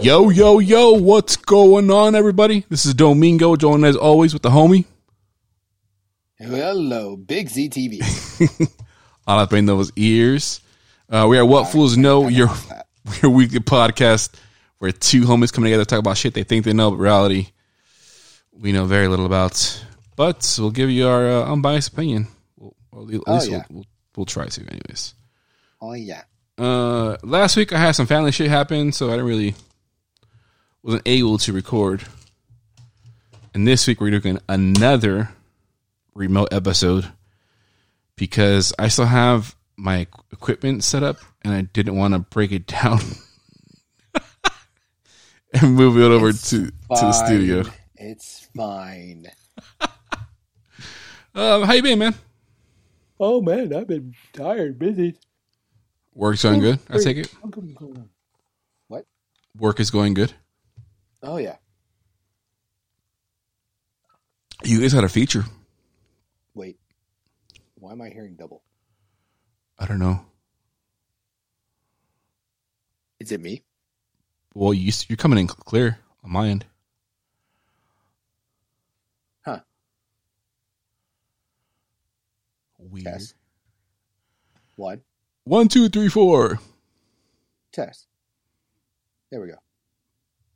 Yo, yo, yo, what's going on, everybody? This is Domingo, joined as always with the homie. Hello, Big ZTV. I'll bring those ears. Uh, we are What Fools Know, your, your weekly podcast where two homies come together to talk about shit they think they know, but reality we know very little about. But we'll give you our uh, unbiased opinion. We'll, or at least Oh, yeah. we'll, we'll, we'll try to, anyways. oh yeah. Uh, last week I had some family shit happen, so I didn't really wasn't able to record. And this week we're doing another remote episode because I still have my equipment set up and I didn't want to break it down and move it over to to the studio. It's fine. Um, how you been, man? Oh man, I've been tired, busy. Work's going good. I take it. What? Work is going good. Oh yeah. You guys had a feature. Wait. Why am I hearing double? I don't know. Is it me? Well, you you're coming in clear on my end. Huh. Weird. Test. One. One, two, three, four. Test. There we go.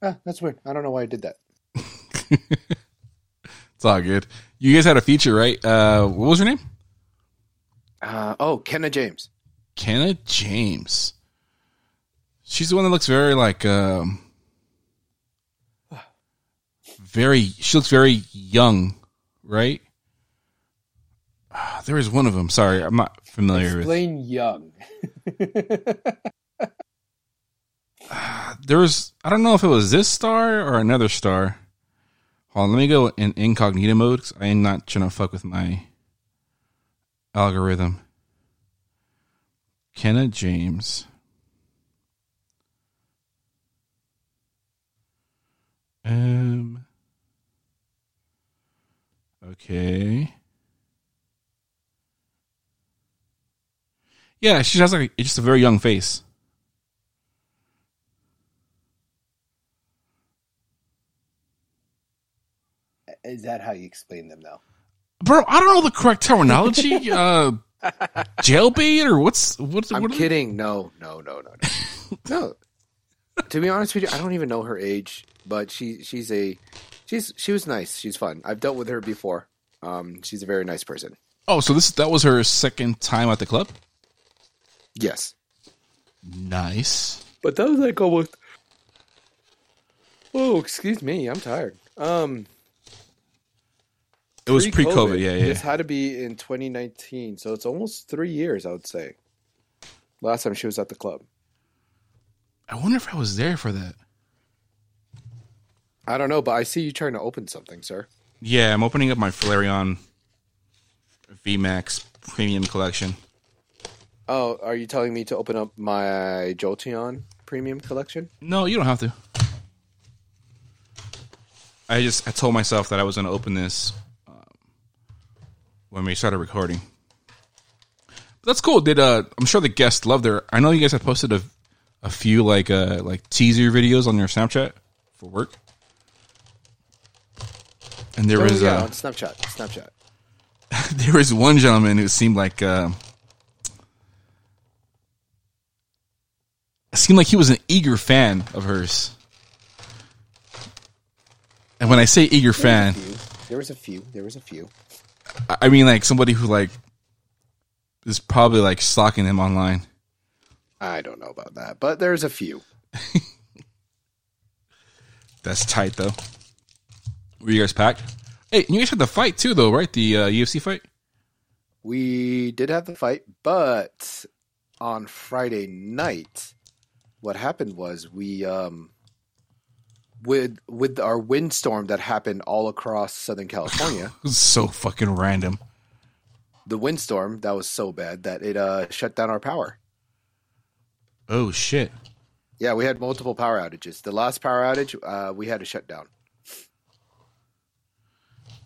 Ah, that's weird. I don't know why I did that. It's all good. You guys had a feature, right? Uh, what was her name? Uh, oh, Kenna James. Kenna James. She's the one that looks very like um very she looks very young, right? Ah, There is one of them. Sorry, I'm not familiar with. Explain There was I don't know if it was this star or another star. Hold on, let me go in incognito mode because I am not trying to fuck with my algorithm. Kenna James. Um. Okay. Yeah, she has like just a very young face. Is that how you explain them though? Bro, I don't know the correct terminology. uh jailbait or what's what's I'm what are- kidding. No, no, no, no, no. no. To be honest with you, I don't even know her age, but she she's a she's she was nice. She's fun. I've dealt with her before. Um, she's a very nice person. Oh, so this that was her second time at the club? Yes, Nice. but that was like almost. Oh, excuse me. I'm tired. Um, It was pre-COVID, yeah, yeah. This had to be in 2019, so it's almost three years. I would say. Last time she was at the club. I wonder if I was there for that. I don't know, but I see you trying to open something, sir. Yeah, I'm opening up my Flareon VMAX premium collection. Oh, are you telling me to open up my Jolteon premium collection? No, you don't have to. I just I told myself that I was going to open this when we started recording. But that's cool. Did uh I'm sure the guests loved her. I know you guys have posted a a few like uh like teaser videos on your Snapchat for work. And there Oh, was uh on Snapchat. Snapchat. there was one gentleman who seemed like uh, it seemed like he was an eager fan of hers. And when I say eager fan, There was a few. There was a few. I- mean like somebody who like is probably like stalking him online. I don't know about that, but there's a few. That's tight though. Were you guys packed? Hey, you guys had the fight too, though, right? The uh, UFC fight. We did have the fight, but on Friday night, what happened was we um with with our windstorm that happened all across Southern California, It was so fucking random. the windstorm that was so bad that it uh shut down our power. Oh shit! Yeah, we had multiple power outages. The last power outage, uh, we had to shut down.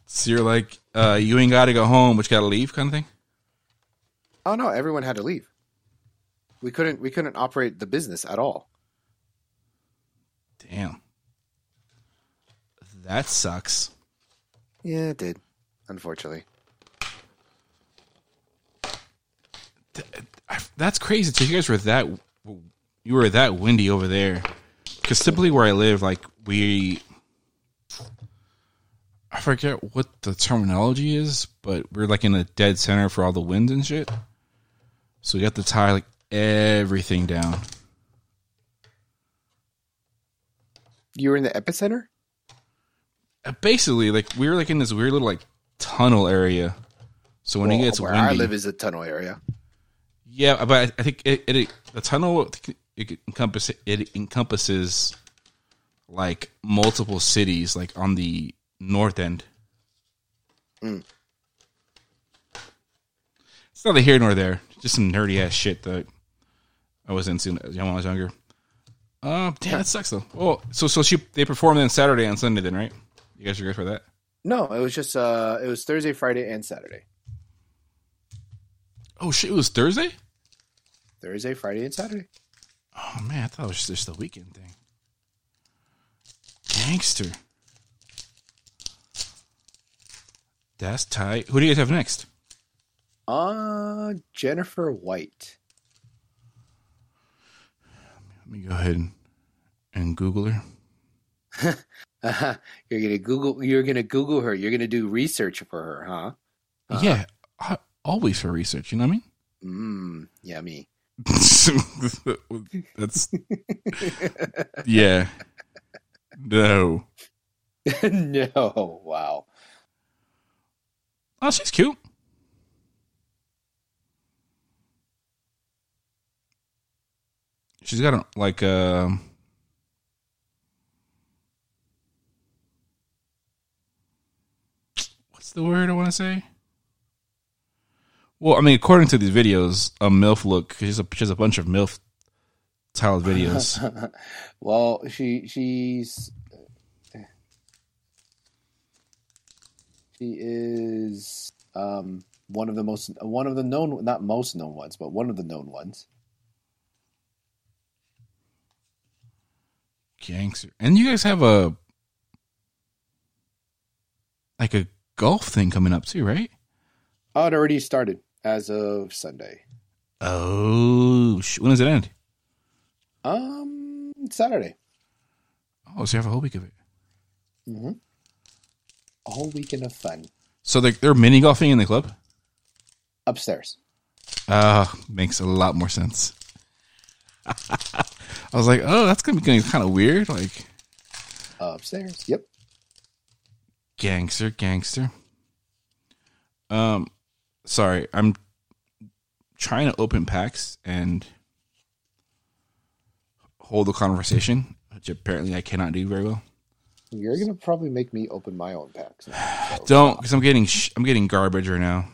So you're like, uh, you ain't got to go home, but you got to leave, kind of thing. Oh no, everyone had to leave. We couldn't we couldn't operate the business at all. Damn. That sucks. Yeah, it did. Unfortunately. That's crazy. So you guys were that you were that windy over there. Because typically where I live, like we, I forget what the terminology is, but we're like in a dead center for all the winds and shit. So we got to tie like everything down. You were in the epicenter? Basically, like we were like in this weird little like tunnel area. So when it Well, gets where windy, I live is a tunnel area. Yeah, but I, think it, it the tunnel it encompasses it encompasses like multiple cities, like on the north end. Mm. It's neither here nor there. Just some nerdy ass shit that I was into when I was younger. Uh, damn, that sucks though. Oh, so so she they performed on Saturday and Sunday then, right? You guys are good for that? No, it was just uh it was Thursday, Friday, and Saturday. Oh shit, it was Thursday. Thursday, Friday, and Saturday. Oh man, I thought it was just a weekend thing. Gangster. That's tight. Who do you guys have next? Uh Jennifer White. Let me go ahead and, and Google her. Uh, you're gonna Google. You're gonna Google her. You're gonna do research for her, huh? Uh-huh. Yeah, I, always for research. You know what I mean? Mmm, yummy. That's yeah. No. no, wow. Oh, she's cute. She's got a, like a. the word I want to say? Well, I mean, according to these videos, a MILF look. She's a, she a bunch of MILF tiled videos. well, she she's she is um one of the most one of the known not most known ones, but one of the known ones. Gangster. And you guys have a. Like a golf thing coming up too, right? Oh, it already started as of Sunday. Oh, when does it end? Um, Saturday. Oh, so you have a whole week of it. Mm-hmm. A whole weekend of fun So they're, they're mini golfing in the club? upstairs. Uh, makes a lot more sense. I was like, oh, that's going to be kind of weird. Like, Upstairs. Yep. Gangster, gangster. Um, sorry, I'm trying to open packs and hold a conversation, which apparently I cannot do very well. You're gonna probably make me open my own packs. now, so- Don't, because I'm getting sh- I'm getting garbage right now.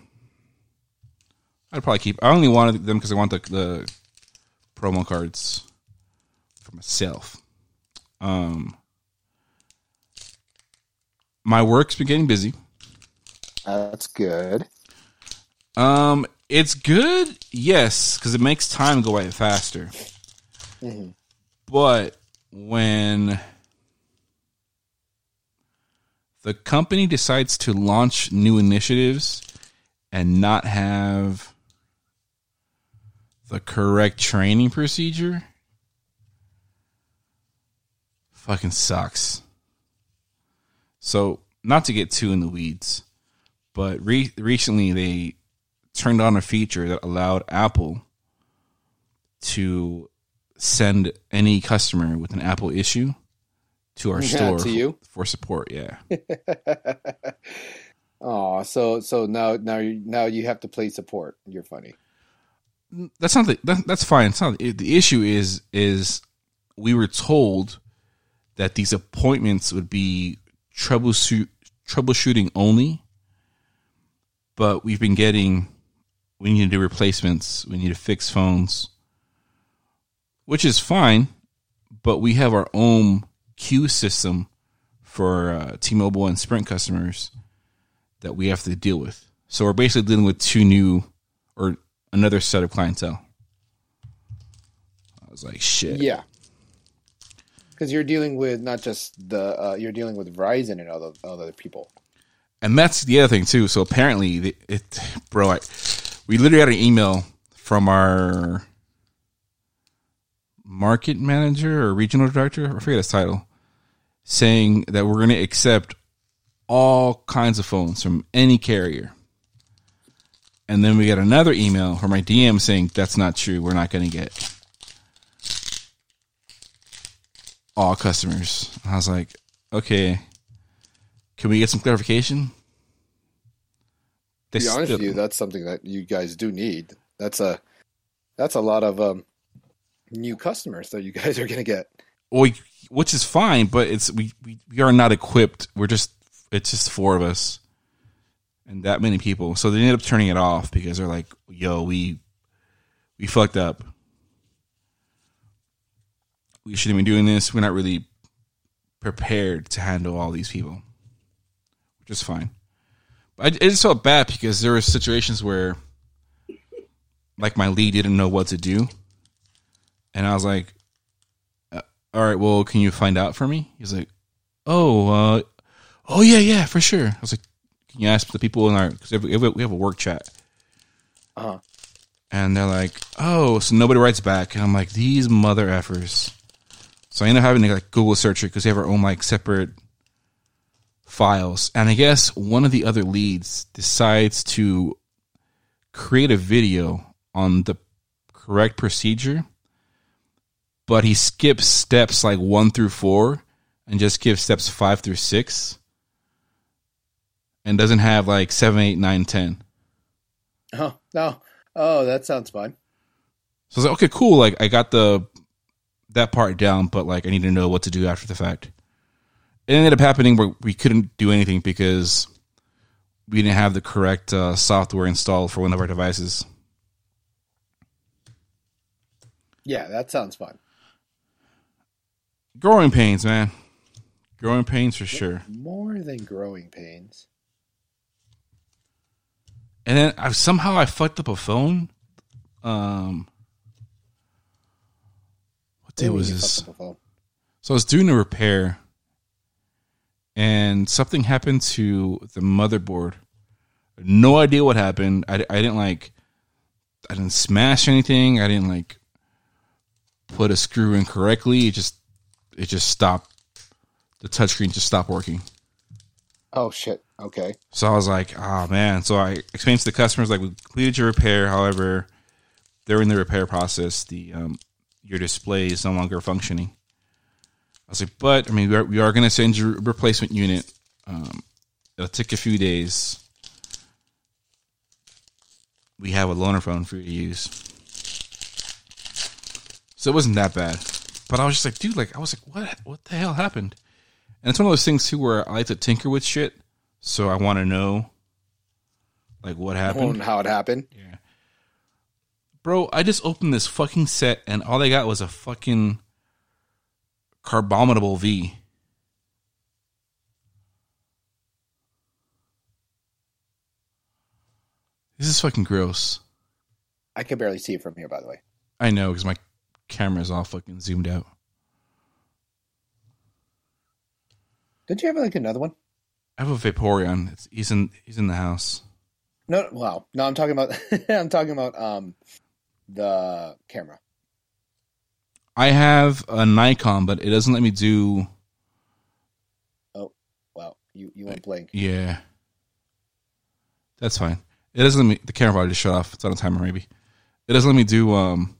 I'd probably keep. I only wanted them because I want the the promo cards for myself. Um, my work's been getting busy. That's good. Um, it's good, yes, because it makes time go by faster. Mhm. But when the company decides to launch new initiatives and not have the correct training procedure, fucking sucks. So, not to get too in the weeds, but re- recently they turned on a feature that allowed Apple to send any customer with an Apple issue to our Yeah, store to you? for support. Yeah. Oh, so so now now you now you have to play support. You're funny. that's not the, that, that's fine. It's not the issue is is we were told that these appointments would be troubleshoot troubleshooting only, but we've been getting we need to do replacements, we need to fix phones, which is fine, but we have our own queue system for uh, T-Mobile and Sprint customers that we have to deal with. So we're basically dealing with two new or another set of clientele. I was like, shit. Yeah. Because you're dealing with not just the uh, you're dealing with Verizon and other other people. And that's the other thing too. So apparently, the- it, bro, I, we literally had an email from our market manager or regional director, I forget his title, saying that we're going to accept all kinds of phones from any carrier. And then we got another email from my DM saying that's not true. We're not going to get all customers. I was like, okay, can we get some clarification? They To be honest with you, that's something that you guys do need. That's a that's a lot of um, new customers that you guys are going to get. well, which is fine, but it's we, we we are not equipped. We're just it's just four of us, and that many people. So they ended up turning it off because they're like, "Yo, we we fucked up. We shouldn't be doing this. We're not really prepared to handle all these people," which is fine. But I, I just felt bad because there were situations where, like, my lead didn't know what to do, and I was like, all right, well, can you find out for me? He's like, oh, uh, oh yeah, yeah, for sure. I was like, can you ask the people in our because we have a- we have a work chat, Uh-huh. and they're like, oh, so nobody writes back, and I'm like, these mother effers. So I end up having to like Google search it because they have our own like separate files, and I guess one of the other leads decides to create a video on the correct procedure but he skips steps like one through four and just gives steps five through six and doesn't have like seven, eight, nine, ten. Oh no! Oh, that sounds fun. So I was like, okay, cool. Like I got the that part down, but like I need to know what to do after the fact. It ended up happening where we couldn't do anything because we didn't have the correct uh, software installed for one of our devices. Yeah, that sounds fun. Growing pains, man. Growing pains for sure. More than growing pains. And then I somehow I fucked up a phone. Um, what day was this? fucked up a phone. So I was doing a repair, and something happened to the motherboard. No idea what happened. I, I didn't like. I didn't smash anything. I didn't like put a screw in correctly. It just it just stopped. The touchscreen just stopped working. Oh shit. Okay. So I was like, oh man. So I explained to the customers like we completed your repair. However, during the repair process, the um, your display is no longer functioning. I was like, but I mean, we are, we are going to send you a replacement unit. Um, it'll take a few days. We have a loaner phone for you to use. So it wasn't that bad. But I was just like, dude, like I was like, what what the hell happened? And it's one of those things too where I like to tinker with shit. So I want to know like what happened. don't how it happened. Yeah. Bro, I just opened this fucking set and all they got was a fucking carbominable V. This is fucking gross. I can barely see it from here, by the way. I know because my camera's all fucking zoomed out. Did you have like another one? I have a Vaporeon. It's, he's in he's in the house. No, wow. No, I'm talking about. I'm talking about um, the camera. I have a Nikon, but it doesn't let me do. Oh wow, you you went blank. Yeah, that's fine. It doesn't let me. The camera probably just shut off. It's on a timer, maybe. It doesn't let me do um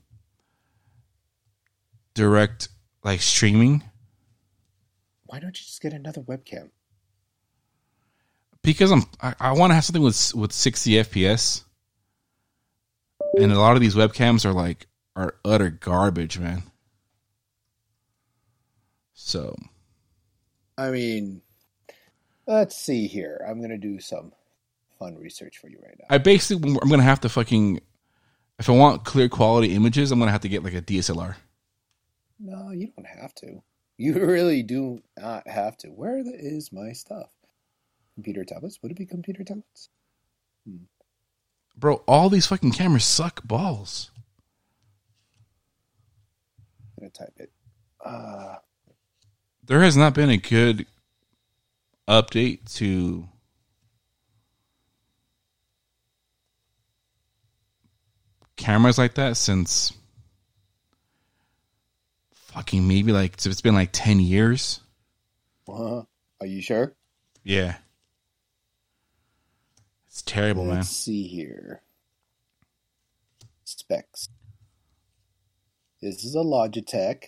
direct like streaming Why don't you just get another webcam? because I'm I, I want to have something with with 60 FPS, and a lot of these webcams are like are utter garbage, man. So I mean, let's see here. I'm gonna do some fun research for you right now. I basically I'm gonna have to fucking if I want clear quality images, I'm gonna have to get like a DSLR. No, you don't have to. You really do not have to. Where the, is my stuff? Computer tablets? Would it be computer tablets? Hmm. Bro, all these fucking cameras suck balls. I'm gonna type it. Uh, there has not been a good update to cameras like that since fucking maybe like it's been like 10 years. Uh, are you sure? Yeah. It's terrible, man. Let's see here. Specs. This is a Logitech.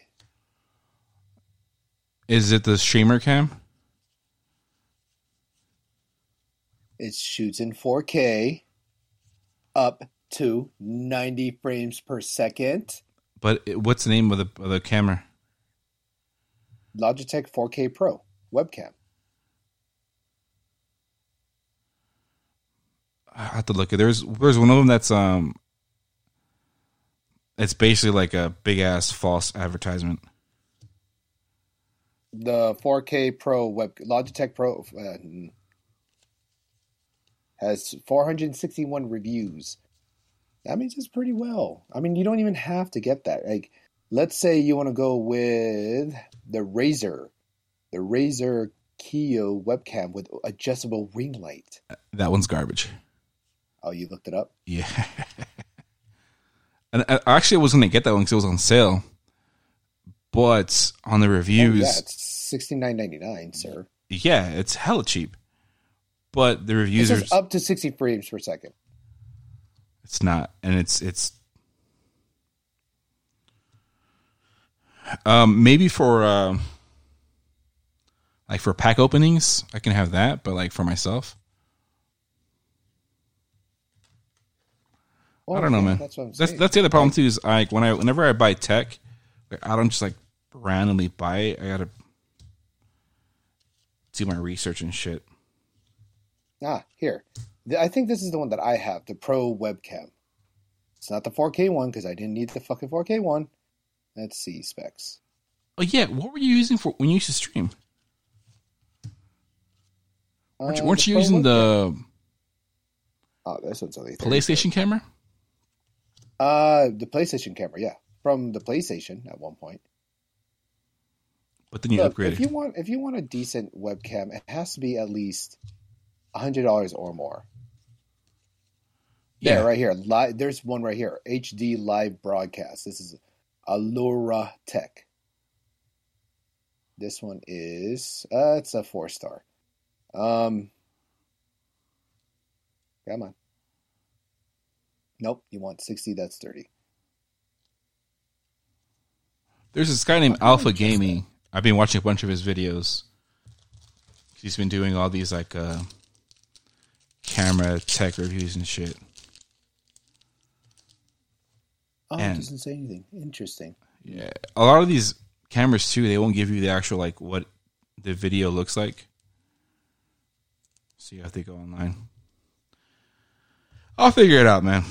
Is it the streamer cam? It shoots in 4K up to 90 frames per second. But it- what's the name of the of the camera? Logitech 4K Pro webcam. I have to look at. There's there's one of them that's um. It's basically like a big ass false advertisement. The 4K Pro web Logitech Pro uh, has 461 reviews. That means it's pretty well. I mean, you don't even have to get that. Like, let's say you want to go with the Razer, the Razer Kiyo webcam with adjustable ring light. That one's garbage. Oh, you looked it up? Yeah. and I actually was gonna get that one because it was on sale, but on the Oh, reviews, yeah, it's sixty nine ninety nine, sir. yeah, it's hella cheap. But the reviews are up to sixty frames per second. It's not, and it's it's. Um, maybe for um, like for pack openings, I can have that, but like for myself, I don't know, Oh, yeah, man. That's what I'm That's saying. that's the other problem too. Is like when I whenever I buy tech, I don't just like randomly buy it. I gotta do my research and shit. Ah, here. I think this is the one that I have, the Pro webcam. It's not the 4K one because I didn't need the fucking 4K one. Let's see specs. Oh yeah, what were you using for when you used to stream? Weren't you, Uh, weren't the you using webcam- the Oh, this one's only PlayStation camera? Uh, the PlayStation camera, yeah, from the PlayStation at one point. But then you Look, upgraded. if you want, if you want a decent webcam, it has to be at least hundred dollars or more. yeah, Yeah, right here. Li- there's one right here. HD live broadcast. This is Allura Tech. This one is uh it's a four star. Um Come on. Nope, you want 60, that's 30. There's this guy named Alpha Gaming. I've been watching a bunch of his videos. He's been doing all these like uh, camera tech reviews and shit. Oh, And- it doesn't say anything. Interesting. Yeah, a lot of these cameras too. They won't give you the actual like what the video looks like. So you have to go online. I'll figure it out, man.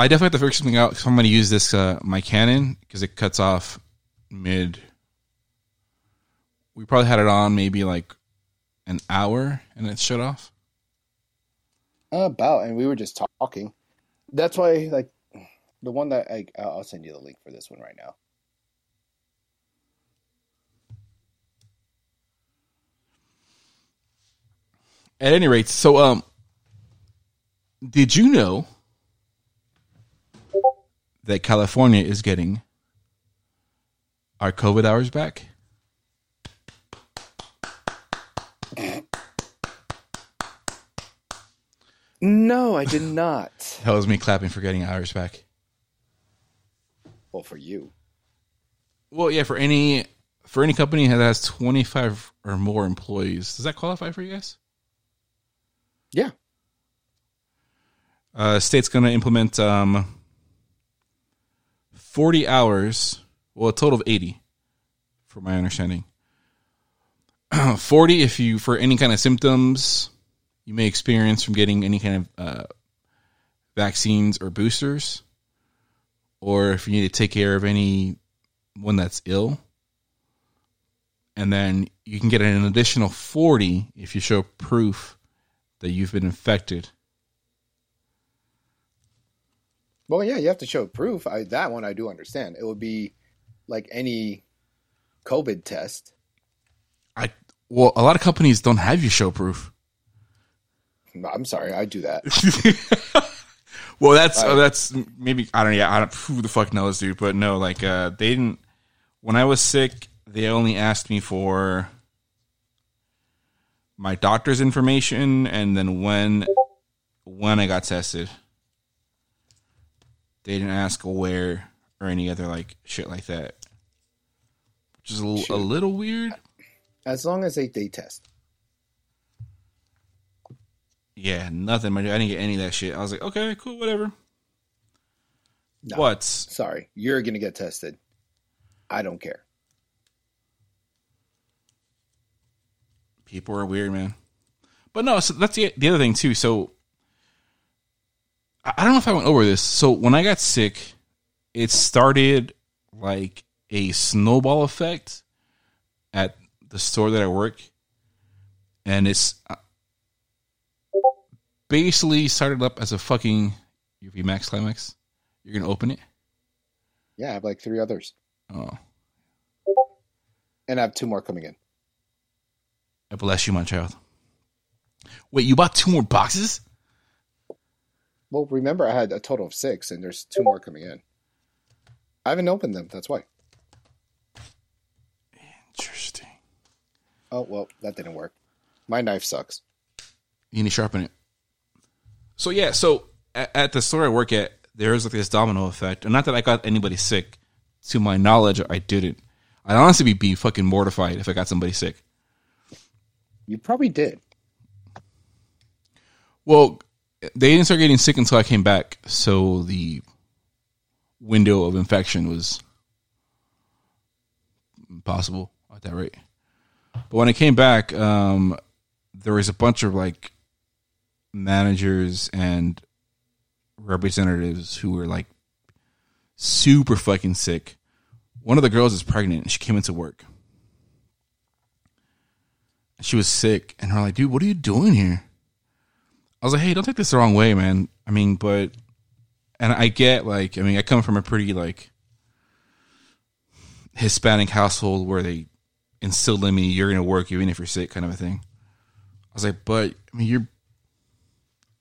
I definitely have to figure something out. So I'm going to use this uh, my Canon because it cuts off mid. We probably had it on maybe like an hour and it shut off. About, and we were just talking. That's why, like, the one that I, I'll send you the link for this one right now. At any rate, so um, did you know that California is getting our COVID hours back? No, I did not. That was me clapping for getting hours back. well, for you. Well, yeah, for any for any company that has twenty five or more employees, does that qualify for you guys? Yeah. Uh, state's going to implement um, 40 hours, well, a total of 80, from my understanding. 40 if you, for any kind of symptoms you may experience from getting any kind of uh, vaccines or boosters, or if you need to take care of anyone that's ill. And then you can get an additional 40 if you show proof that you've been infected Well, yeah, you have to show proof. I, that one I do understand. It would be like any COVID test. I well, a lot of companies don't have you show proof. I'm sorry, I do that. Well, that's uh, that's maybe I don't know. Yeah, I don't who the fuck knows, dude. But no, like uh, they didn't. When I was sick, they only asked me for my doctor's information and then when when I got tested. They didn't ask where or any other like shit like that, which is a, little- a little weird. As long as they they test. Yeah, nothing. I didn't get any of that shit. I was like, okay, cool, whatever. No. But Sorry, you're gonna get tested. I don't care. people are weird, man. But no, so that's the the other thing too. So I don't know if I went over this. So when I got sick, it started like a snowball effect at the store that I work, and it's uh, basically started up as a fucking UV Max Climax. You're gonna open it. Yeah, I have like three others, Oh, and I have two more coming in. I bless you, my child. Wait, you bought two more boxes? Well, remember I had a total of six, and there's two more coming in. I haven't opened them. That's why. Interesting. Oh well, that didn't work. My knife sucks. you need to sharpen it. So yeah, so at, at the store I work at, there's like this domino effect, and not that I got anybody sick. To my knowledge, I didn't. I'd honestly be, be fucking mortified if I got somebody sick. You probably did. Well, they didn't start getting sick until I came back, so the window of infection was possible at that rate. But when I came back, um, there was a bunch of like managers and representatives who were like super fucking sick. One of the girls is pregnant and she came into work. She was sick and we're like, dude, what are you doing here? I was like, hey, don't take this the wrong way, man. I mean, but and I get like, I mean, I come from a pretty like Hispanic household where they instilled in me you're gonna work even if you're sick, kind of a thing. I was like, but I mean, you're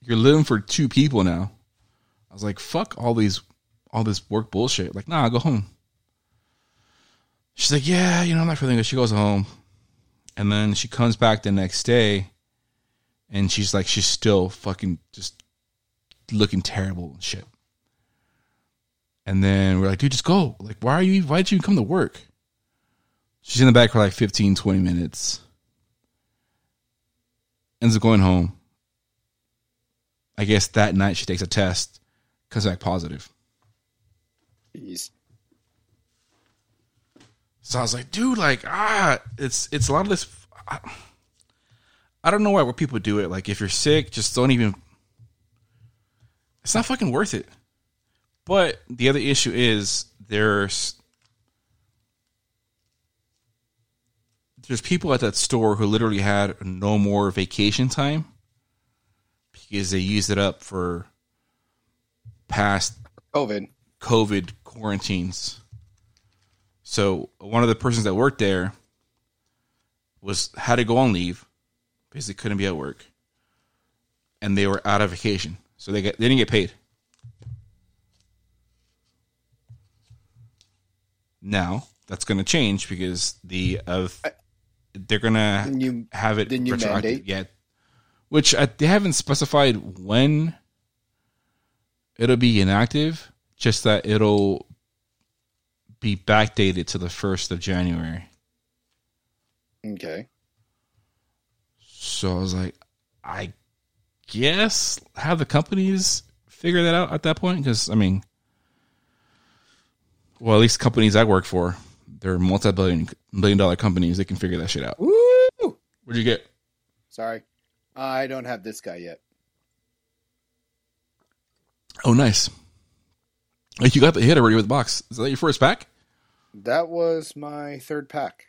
you're living for two people now. I was like, fuck all these all this work bullshit. Like, nah, I'll go home. She's like, yeah, you know, I'm not feeling good. She goes home, and then she comes back the next day, and she's like, she's still fucking just looking terrible and shit. And then we're like, dude, just go. Like, why are you? Why did you come to work? She's in the back for like 15, 20 minutes. Ends up going home. I guess that night she takes a test, comes back positive. Jeez. So I was like, dude, like, ah, it's it's a lot of this. I, I don't know why people do it. Like, if you're sick, just don't even. It's not fucking worth it. But the other issue is there's there's people at that store who literally had no more vacation time because they used it up for past COVID. COVID quarantines. So one of the persons that worked there was had to go on leave because they couldn't be at work, and they were out of vacation, so they get they didn't get paid. Now that's going to change because the of they're going to have it didn't you mandate? yet, which I, they haven't specified when it'll be inactive. Just that it'll be backdated to the first of January. Okay. So I was like, I guess have the companies figure that out at that point because I mean, well, at least companies I work for, they're multi-billion billion dollar companies. They can figure that shit out. Woo! What'd you get? Sorry, I don't have this guy yet. Oh, nice. Like you got the hit already with the box. Is that your first pack? That was my third pack.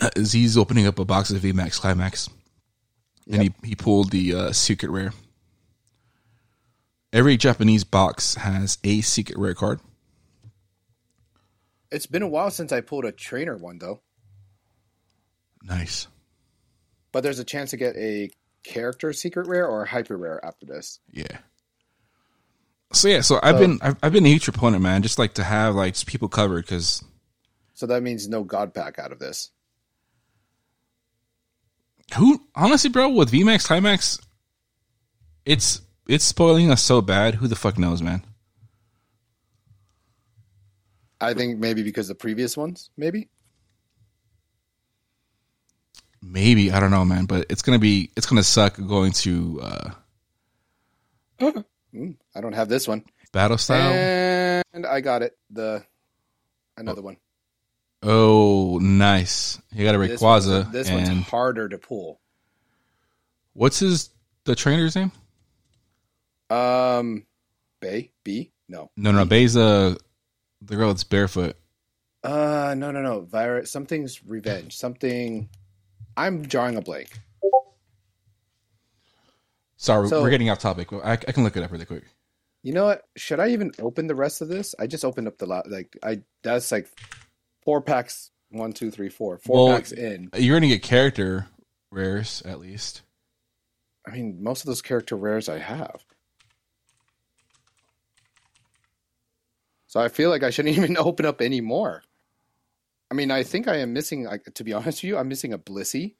Uh, Z's opening up a box of VMAX Climax, and he he pulled the uh, secret rare. Every Japanese box has a secret rare card. It's been a while since I pulled a trainer one though. Nice. But there's a chance to get a character secret rare or a hyper rare after this. Yeah. So yeah, so I've been I've, I've been a huge proponent, man. Just like to have like people covered because So that means no god pack out of this. Who honestly, bro, with VMAX Climax, it's it's spoiling us so bad. Who the fuck knows, man? I think maybe because the previous ones, maybe. Maybe I don't know, man. But it's gonna be it's gonna suck going to uh Mm, I don't have this one. battle style. And I got it. The another one. Oh, nice. You got a This, one's, Rayquaza. this and one's harder to pull. what's his the trainer's name? Um, Bay B no. No, no, bay's Beza, the girl that's barefoot. Uh, no, no, no. Virus. Something's revenge. Something. I'm drawing a blank. Sorry, So- we're getting off topic. I, I can look it up really quick. You know what? Should I even open the rest of this? I just opened up the lot. Like I, that's like four packs. One, two, three, four. Four Well, packs in. You're gonna get character rares at least. I mean, most of those character rares I have. So I feel like I shouldn't even open up any more. I mean, I think I am missing. Like to be honest with you, I'm missing a Blissey,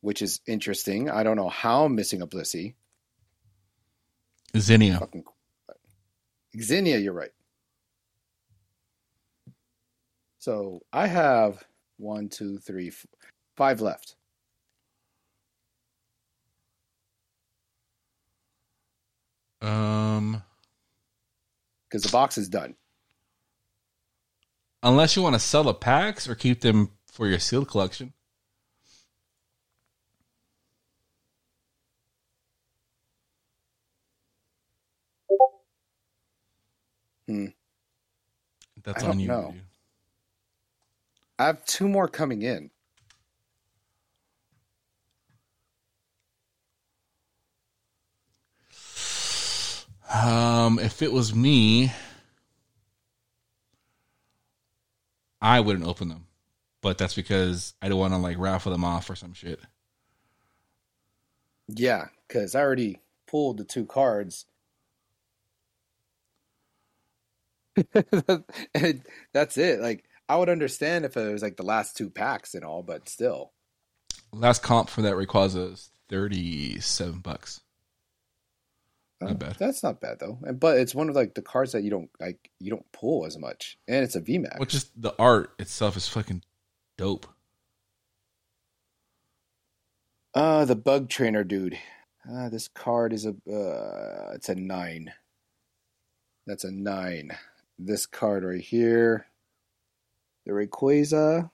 which is interesting. I don't know how I'm missing a Blissey. Zinnia. Fucking Zinnia, you're right. So I have one, two, three, five left. Um, because the box is done. unless you want to sell the packs or keep them for your sealed collection. Hmm. That's I on you. know. dude. I have two more coming in. Um, if it was me, I wouldn't open them, but that's because I don't want to like raffle them off or some shit. Yeah, because I already pulled the two cards. and that's it. Like I would understand if it was like the last two packs and all, but still. Last comp for that Rayquaza is thirty-seven bucks. Not bad. That's not bad though. And but it's one of like the cards that you don't like you don't pull as much. And it's a VMAX. Well, just the art itself is fucking dope. Uh the bug trainer dude. Uh this card is a uh it's a nine. That's a nine. This card right here. The Rayquaza.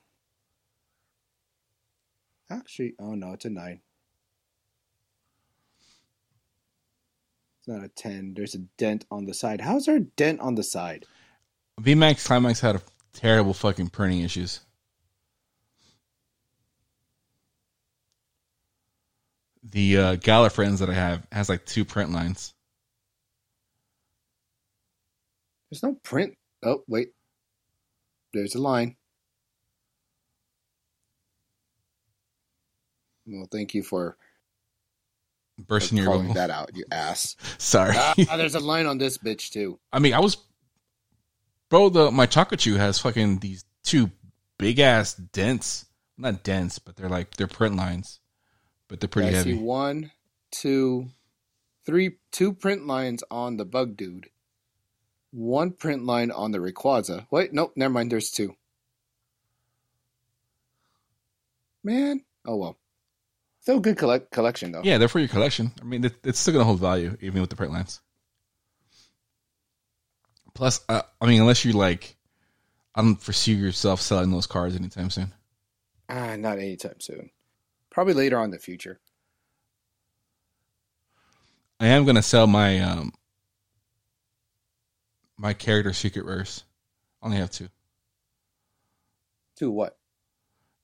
Actually, oh no, it's a nine. It's not a ten. There's a dent on the side. How's there a dent on the side? VMAX Climax had a terrible fucking printing issues. The uh, Gallifreyans that I have has like two print lines. There's no print. Oh, wait. There's a line. Well, thank you for Bursting your calling that out, you ass. Sorry. ah, there's a line on this bitch too. I mean, I was, bro. The my chocolate chew has fucking these two big ass dents. Not dents, but they're like they're print lines, but they're pretty Yeah, I see heavy. one, two, three, two print lines on the bug dude. One print line on the Rayquaza. Wait, nope, never mind. There's two. Man, oh well. Still a good collect collection though. Yeah, they're for your collection. I mean, it, it's still gonna hold value even with the print lines. Plus, uh, I mean, unless you like, I don't foresee yourself selling those cards anytime soon. Ah, not anytime soon. Probably later on in the future. I am gonna sell my um my character secret rares. I only have two Two what?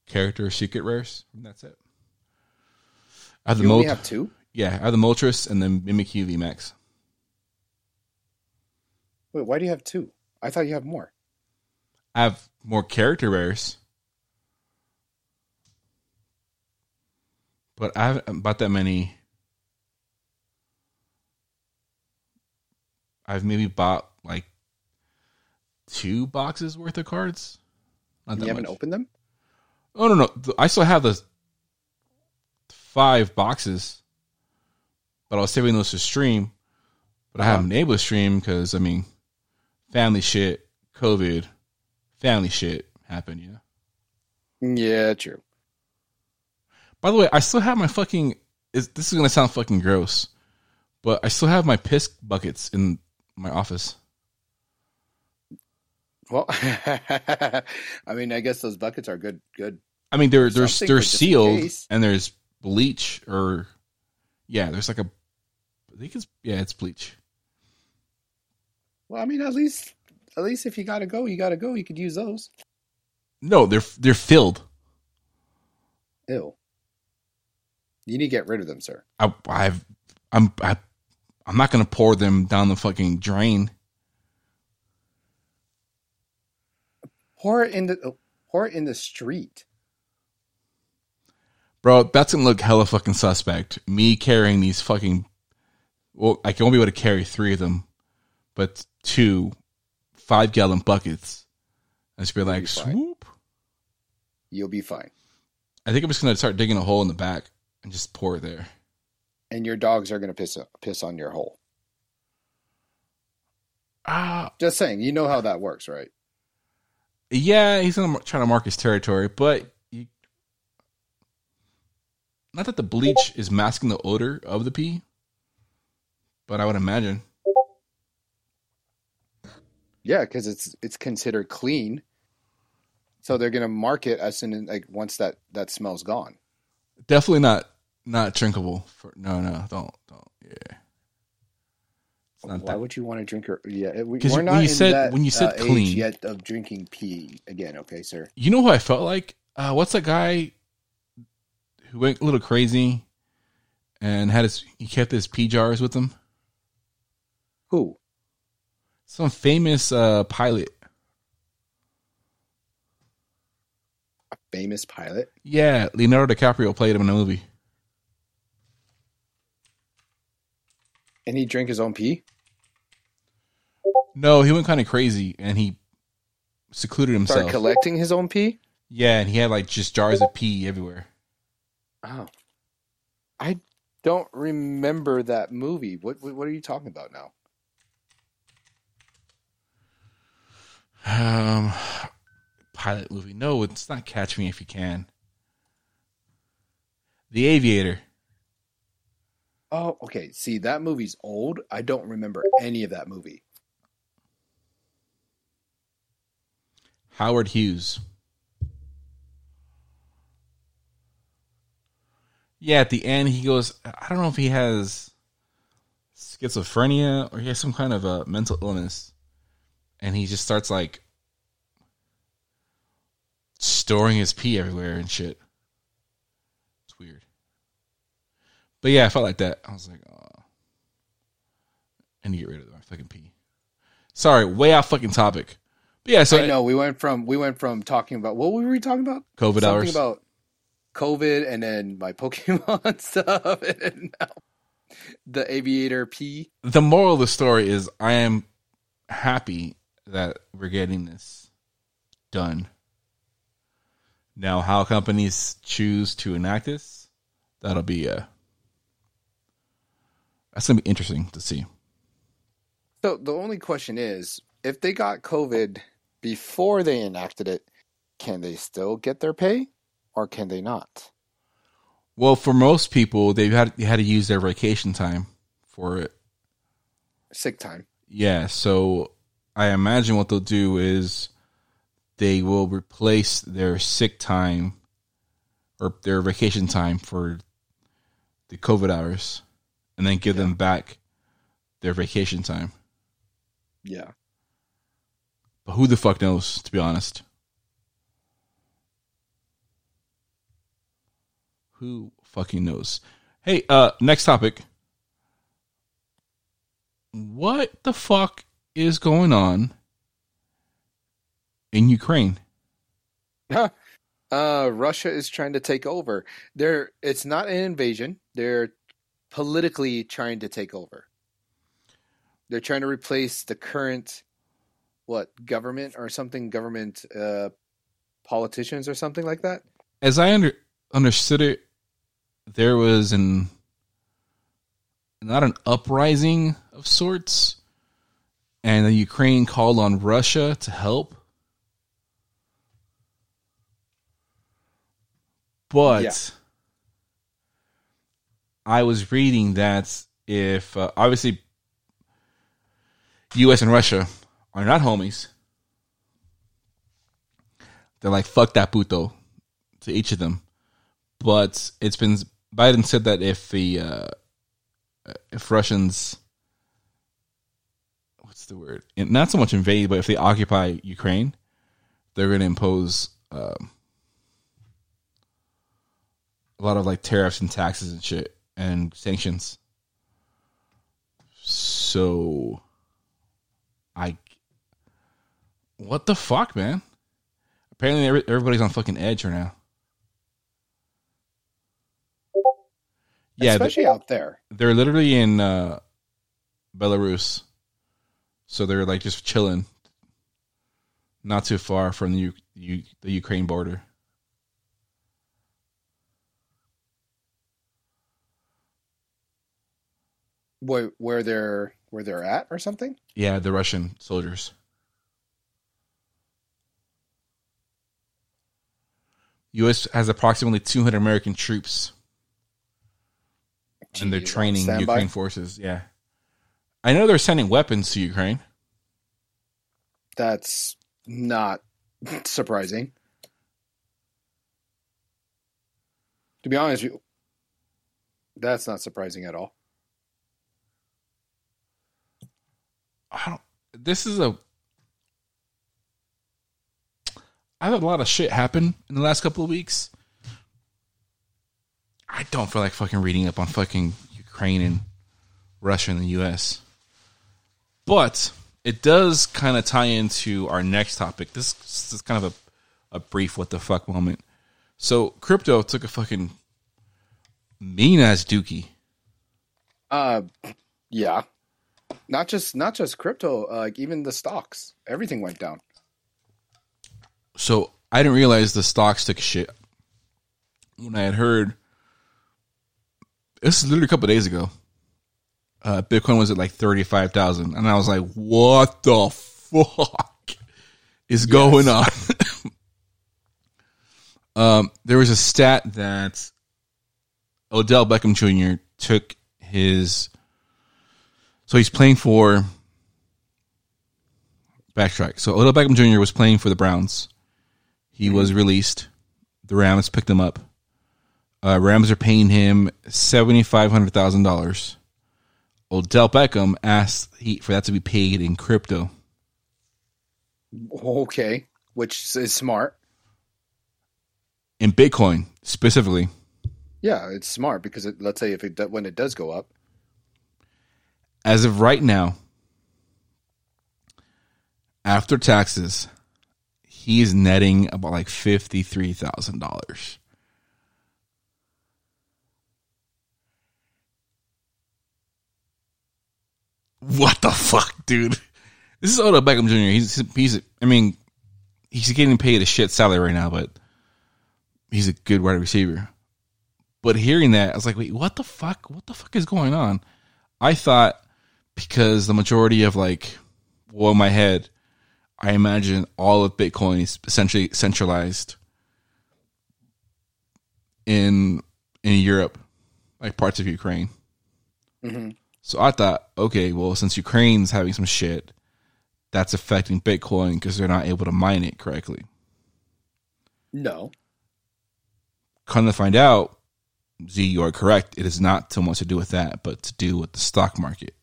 character secret rares. and That's it. I have the You only Molt- have two? yeah, I have the Moltres and then Mimikyu VMAX. Wait, why do you have two? I thought you have more. I have more character rares. But I haven't um, bought that many. I've maybe bought like two boxes worth of cards. Not You haven't much. opened them? Oh no, no, I still have the five boxes, but I was saving those to stream. But I haven't uh-huh. been able to stream because I mean, family shit, COVID, family shit happened. You know. Yeah, true. By the way, I still have my fucking. Is, this is gonna sound fucking gross, but I still have my piss buckets in my office. Well, I mean, I guess those buckets are good. Good. I mean, they're they're they're for just in sealed and there's bleach or yeah, there's like a. I think it's yeah, it's bleach. Well, I mean, at least, at least if you gotta go, you gotta go. You could use those. No, they're they're filled. Ew. You need to get rid of them, sir. I, I've, I'm, I, I'm not gonna pour them down the fucking drain. Pour it in the oh, pour it in the street. Bro, that's gonna look hella fucking suspect. Me carrying these fucking, well, I can only be able to carry three of them, but two five gallon buckets. I just be like, be swoop. You'll be fine. I think I'm just gonna start digging a hole in the back and just pour it there. And your dogs are gonna piss piss on your hole. Ah, Just saying. You know how that works, right? Yeah, he's gonna try to mark his territory, but you, not that the bleach is masking the odor of the pee, but I would imagine. Yeah, because it's it's considered clean. So they're gonna mark it as soon as like once that that smell's gone. Definitely not not drinkable. For no, no, don't, don't. Yeah, Why that. would you want to drink your? Yeah, we, we're not when you in said- that, when you said uh, clean- age yet of drinking pee again. Okay, sir. You know who I felt like? Uh, what's that guy who went a little crazy and had his he kept his pee jars with him? Who? Some famous uh, pilot. A famous pilot. Yeah, Leonardo DiCaprio played him in a movie. And he drank his own pee. No, he went kind of crazy and he secluded Started himself. collecting his own pee. yeah, and he had like just jars of pee everywhere. Oh, I don't remember that movie. What what, what are you talking about now? Um, pilot movie. No, it's not Catch Me If You Can. The Aviator. Oh, okay. See, that movie's old. I don't remember any of that movie. Howard Hughes. Yeah, at the end he goes. I don't know if he has schizophrenia or he has some kind of a mental illness, and he just starts like storing his pee everywhere and shit. It's weird. But yeah, I felt like that. I was like, oh, I need to get rid of my fucking pee. Sorry, way off fucking topic. But yeah, so I know we went from we went from talking about what were we talking about? COVID Something hours. about COVID and then my Pokemon stuff and now the aviator P. the moral of the story is I am happy that we're getting this done. Now, how companies choose to enact this, that'll be uh that's gonna be interesting to see. So the only question is, if they got COVID before they enacted it, can they still get their pay, or can they not? Well, for most people, they've had they had to use their vacation time for it. Sick time. Yeah, so I imagine what they'll do is they will replace their sick time or their vacation time for the COVID hours and then give them back their vacation time. Yeah. But who the fuck knows, to be honest? Who fucking knows? Hey, uh, next topic. What the fuck is going on in Ukraine? uh, Russia is trying to take over. They're it's not an invasion. They're politically trying to take over. They're trying to replace the current what government or something government uh, politicians or something like that. As I under, understood it, there was an not an uprising of sorts, and the Ukraine called on Russia to help. But Yeah. I was reading that if uh, obviously U.S. and Russia are not homies, they're like fuck that puto to each of them. But it's been Biden said that if the uh, if Russians what's the word not so much invade, but if they occupy Ukraine, they're going to impose um, a lot of like tariffs and taxes and shit and sanctions. So, I what the fuck, man? Apparently, every- everybody's on fucking edge right now. Yeah, especially out there. they're literally in uh, Belarus, so they're like just chilling, not too far from the U- U- the Ukraine border. Where, where they're where they're at or something. Yeah, the Russian soldiers. U.S. has approximately 200 American troops, and they're training. Ukraine forces. Yeah, I know they're sending weapons to Ukraine. That's not surprising. To be honest, that's not surprising at all. I don't. This is a. I've had a lot of shit happen in the last couple of weeks. I don't feel like fucking reading up on fucking Ukraine and Russia and the U.S. But it does kind of tie into our next topic. This, this is kind of a, a brief what the fuck moment. So crypto took a fucking mean ass dookie. Uh, yeah, not just not just crypto. Uh, like even the stocks, everything went down. So I didn't realize the stocks took shit when I had heard. This is literally a couple days ago. Uh, Bitcoin was at like thirty five thousand, and I was like, "What the fuck is going on?" um, there was a stat that Odell Beckham Jr. took his. So he's playing for. Backtrack. So Odell Beckham Jr. was playing for the Browns. He was released. The Rams picked him up. Uh, Rams are paying him seventy five hundred thousand dollars. Odell Beckham asked he, for that to be paid in crypto. Okay, which is smart. In Bitcoin specifically. Yeah, it's smart because it, let's say if it when it does go up, As of right now, after taxes, he's netting about like fifty three thousand dollars. What the fuck, dude? This is Odell Beckham Jr. He's he's I mean, he's getting paid a shit salary right now, but he's a good wide receiver. But hearing that, I was like, wait, what the fuck? What the fuck is going on? I thought because the majority of like, well, in my head, I imagine all of Bitcoin is essentially centralized in in Europe, like parts of Ukraine. Mhm. So I thought, okay, well, since Ukraine's having some shit, that's affecting Bitcoin because they're not able to mine it correctly. no, Come to find out, Z, you are correct. It is not so much to do with that, but to do with the stock market.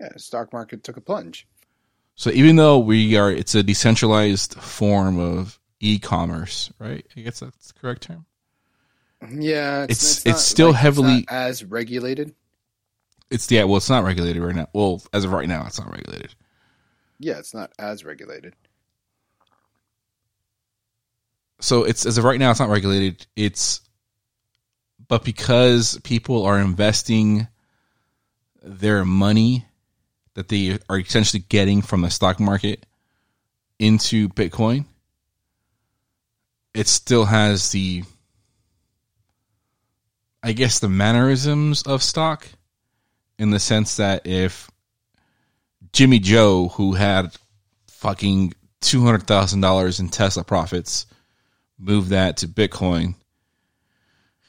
Yeah, stock market took a plunge. So even though we are, it's a decentralized form of e-commerce, right? I guess that's the correct term. Yeah, It's- not- it's still not heavily- as regulated. It's yeah, well, it's not regulated right now. Well, as of right now, it's not regulated. Yeah, it's not as regulated. so it's as of right now, it's not regulated. It's but because people are investing their money that they are essentially getting from the stock market into Bitcoin, it still has the, I guess, the mannerisms of stock in the sense that if Jimmy Joe, who had fucking $200,000 in Tesla profits, moved that to Bitcoin,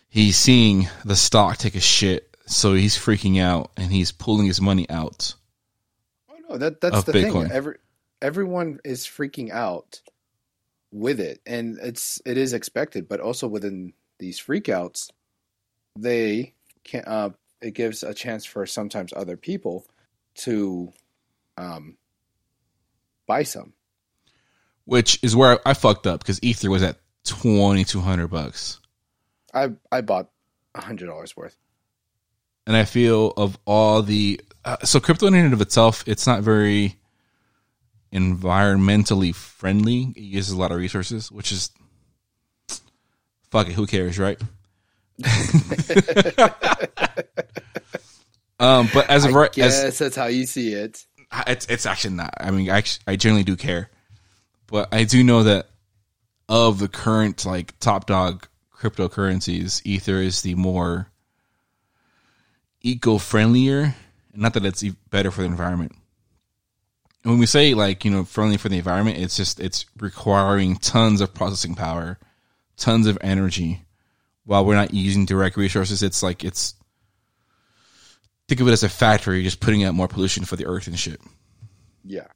he's seeing the stock take a shit. So he's freaking out and he's pulling his money out. Oh no, that that's the Bitcoin. thing. Every everyone is freaking out with it, and it's it is expected. But also within these freakouts, they can uh, it gives a chance for sometimes other people to um, buy some. which is where I, I fucked up because Ether was at twenty two hundred bucks, I I bought a hundred dollars worth. And I feel of all the uh, so crypto in and of itself, it's not very environmentally friendly. It uses a lot of resources, which is fuck it, who cares, right? um, but as of right, as that's how you see it. it's it's actually not. I mean, I actually, I generally do care, but I do know that of the current like top dog cryptocurrencies, Ether is the more eco friendlier. Not that it's better for the environment. And when we say like you know friendly for the environment, it's just it's requiring tons of processing power, tons of energy. While we're not using direct resources, it's like it's think of it as a factory just putting out more pollution for the earth and shit. Yeah.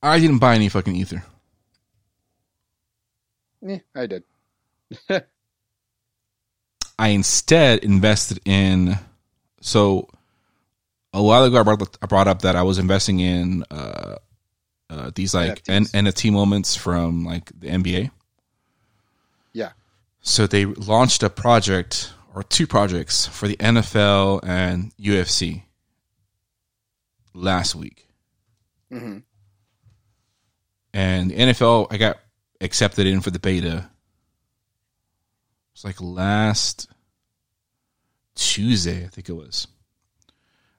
I didn't buy any fucking ether. Yeah, I did. I instead invested in. So a while ago, I brought, up- I brought up that I was investing in uh, uh, these like N- NFT moments from like the NBA. Yeah. So they launched a project or two projects for the NFL and UFC last week. hmm and the NFL I got accepted in for the beta. It's like last Tuesday, I think it was.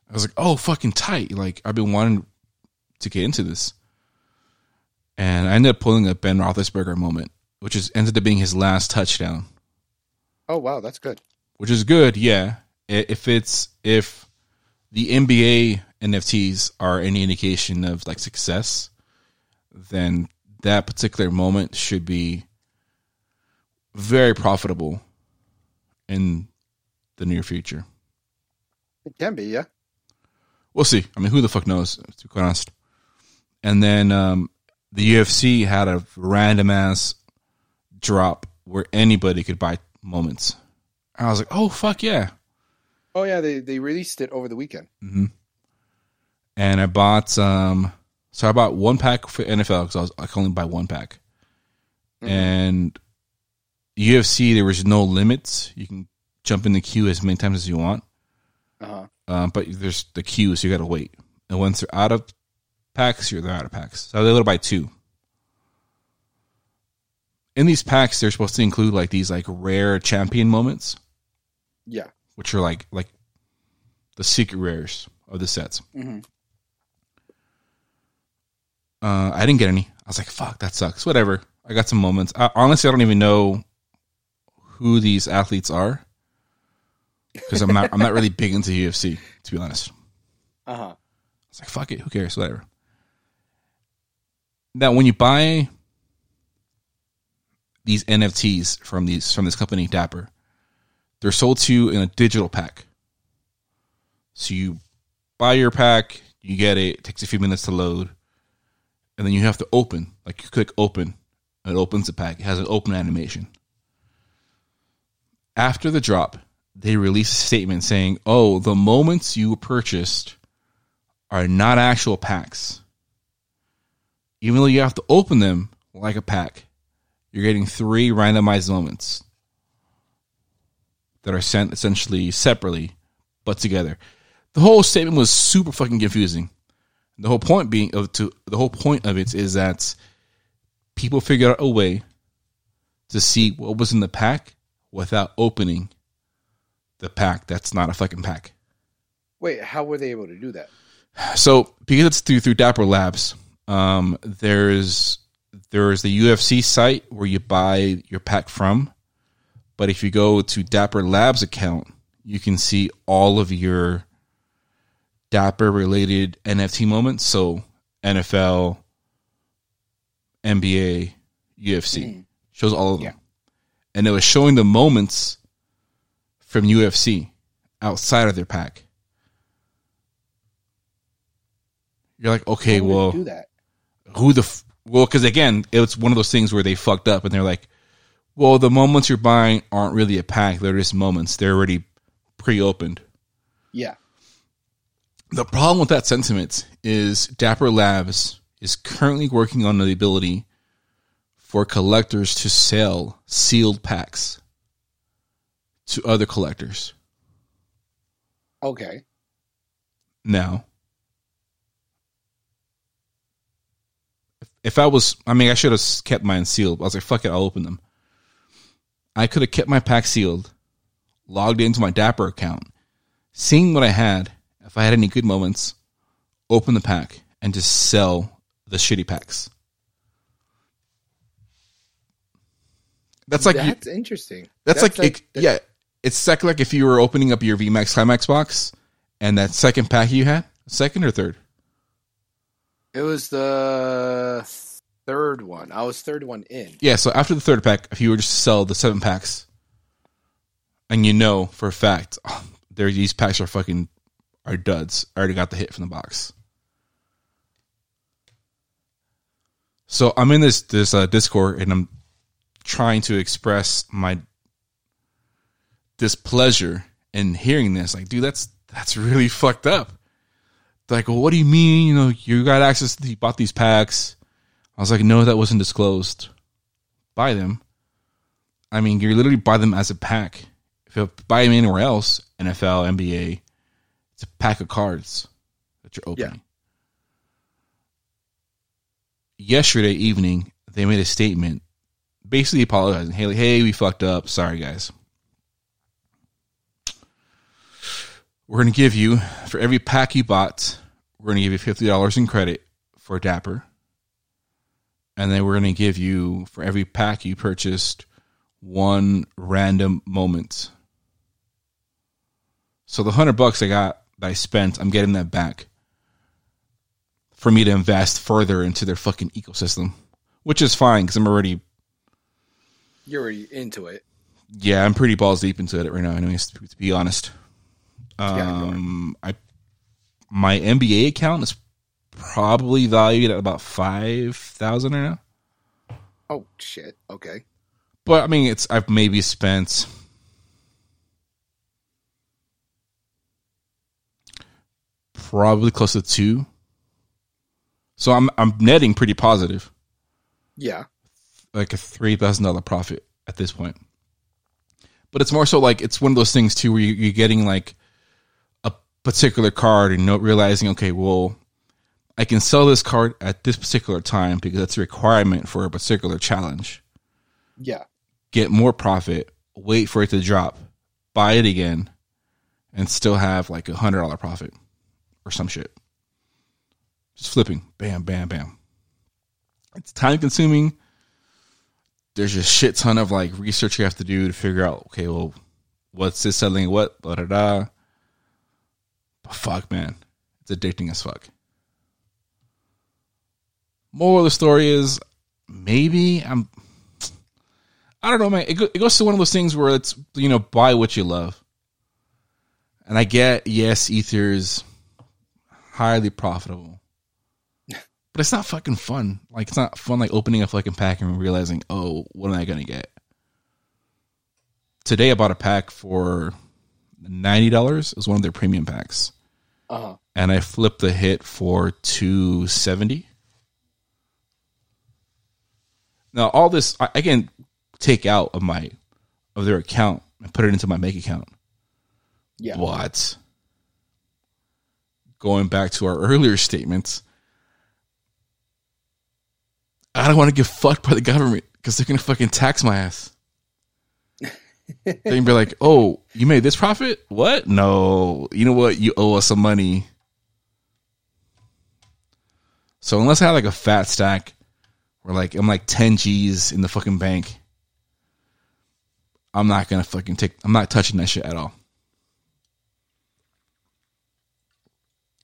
I was like, "Oh, fucking tight!" Like I've been wanting to get into this, and I ended up pulling a Ben Roethlisberger moment, which is ended up being his last touchdown, Oh wow, that's good. which is good. Yeah, if it's if the NBA NFTs are any indication of like success, then that particular moment should be very profitable in the near future. It can be, yeah. We'll see. I mean, who the fuck knows? To be quite honest. And then um, the UFC had a random ass drop where anybody could buy moments. I was like, oh fuck yeah! Oh yeah, they they released it over the weekend. and I bought um so I bought one pack for NFL because I was I could only buy one pack, and UFC there was no limits. You can jump in the queue as many times as you want, Uh-huh. um, but there's the queue, so you got to wait. And once they're out of packs, you're they're out of packs. So they're to buy two. In these packs, they're supposed to include like these like rare champion moments, Yeah. which are like like the secret rares of the sets. Mhm. Uh, I didn't get any. I was like, "Fuck, that sucks." Whatever. I got some moments. I, honestly, I don't even know who these athletes are because I'm not. I'm not really big into UFC, to be honest. Uh huh. I was like, "Fuck it, who cares?" Whatever. Now, when you buy these NFTs from these from this company, Dapper, they're sold to you in a digital pack. So you buy your pack, you get it. It takes a few minutes to load, and then you have to open. Like you click open, and it opens the pack. It has an open animation. After the drop, they release a statement saying, "Oh, the moments you purchased are not actual packs. Even though you have to open them like a pack, you're getting three randomized moments that are sent essentially separately but together. The whole statement was super fucking confusing. The whole point being of to the whole point of it is that people figured out a way to see what was in the pack without opening the pack that's not a fucking pack. Wait, how were they able to do that? So because it's through through Dapper Labs, um, there's there's the UFC site where you buy your pack from, but if you go to Dapper Labs account, you can see all of your Dapper related NFT moments. So NFL, NBA, UFC shows all of them, and it was showing the moments from UFC outside of their pack. You're like, okay, well, who the f- well? Because again, it's one of those things where they fucked up, and they're like, well, the moments you're buying aren't really a pack; they're just moments. They're already pre-opened. Yeah. The problem with that sentiment is Dapper Labs is currently working on the ability for collectors to sell sealed packs to other collectors. Okay. Now, if- I was, I mean, I should have kept mine sealed. I was like, fuck it, I'll open them. I could have kept my pack sealed, logged into my Dapper account, seeing what I had, if I had any good moments, open the pack and just sell the shitty packs. That's like you- that's interesting. that's, like, it- yeah, it's exactly like if you were opening up your VMAX Climax box and that second pack you had, second or third. It was the third one. I was third one in. Yeah, so after the third pack, if you were just to sell the seven packs, and you know for a fact oh, there these packs are fucking are duds. I already got the hit from the box. So I'm in this this uh, Discord and I'm trying to express my displeasure in hearing this. Like, dude, that's that's really fucked up. They're like, well, what do you mean? You know, you got access to you bought these packs. I was like, no, that wasn't disclosed. Buy them. I mean, you literally buy them as a pack. If you buy them anywhere else, NFL, NBA, it's a pack of cards that you're opening. Yesterday evening, they made a statement basically apologizing. Haley, hey, we fucked up. Sorry, guys. We're going to give you, for every pack you bought, we're going to give you $50 in credit for Dapper and then we're going to give you for every pack you purchased one random moment. So the hundred bucks I got that I spent, I'm getting that back for me to invest further into their fucking ecosystem, which is fine because I'm already You're already into it. yeah I'm pretty balls deep into it right now. Anyways, to, to be honest, Yeah, um, I my NBA account is probably valued at about five thousand right now. Oh shit. Okay. But I mean, it's I've maybe spent probably close to two. So I'm I'm netting pretty positive, Yeah. Like a three thousand dollar profit at this point. But it's more so like it's one of those things too where you, you're getting like a particular card and not realizing, okay, well, I can sell this card at this particular time because that's a requirement for a particular challenge. Yeah. get more profit, wait for it to drop, buy it again, and still have like a hundred dollar profit or some shit. Just flipping, bam, bam, bam. It's time consuming. There's a shit ton of like research you have to do to figure out. Okay, well, what's this selling? What? Blah, da, da. But fuck, man, it's addicting as fuck. Moral of the story is maybe I'm I don't know, man. It, go, it goes to one of those things where it's you know buy what you love, and I get yes, Ether's highly profitable, but it's not fucking fun. Like it's not fun like opening a fucking pack and realizing, oh, what am I gonna get? Today I bought a pack for ninety dollars. It was one of their premium packs, Uh huh. and I flipped the hit for two seventy. Now all this I, I can take out of my of their account and put it into my make account. Yeah. But going back to our earlier statements, I don't want to get fucked by the government because they're gonna fucking tax my ass. they can be like, "Oh, you made this profit? What? No, you know what? You owe us some money." So unless I have like a fat stack, or like I'm like ten G's in the fucking bank, I'm not gonna fucking take. I'm not touching that shit at all.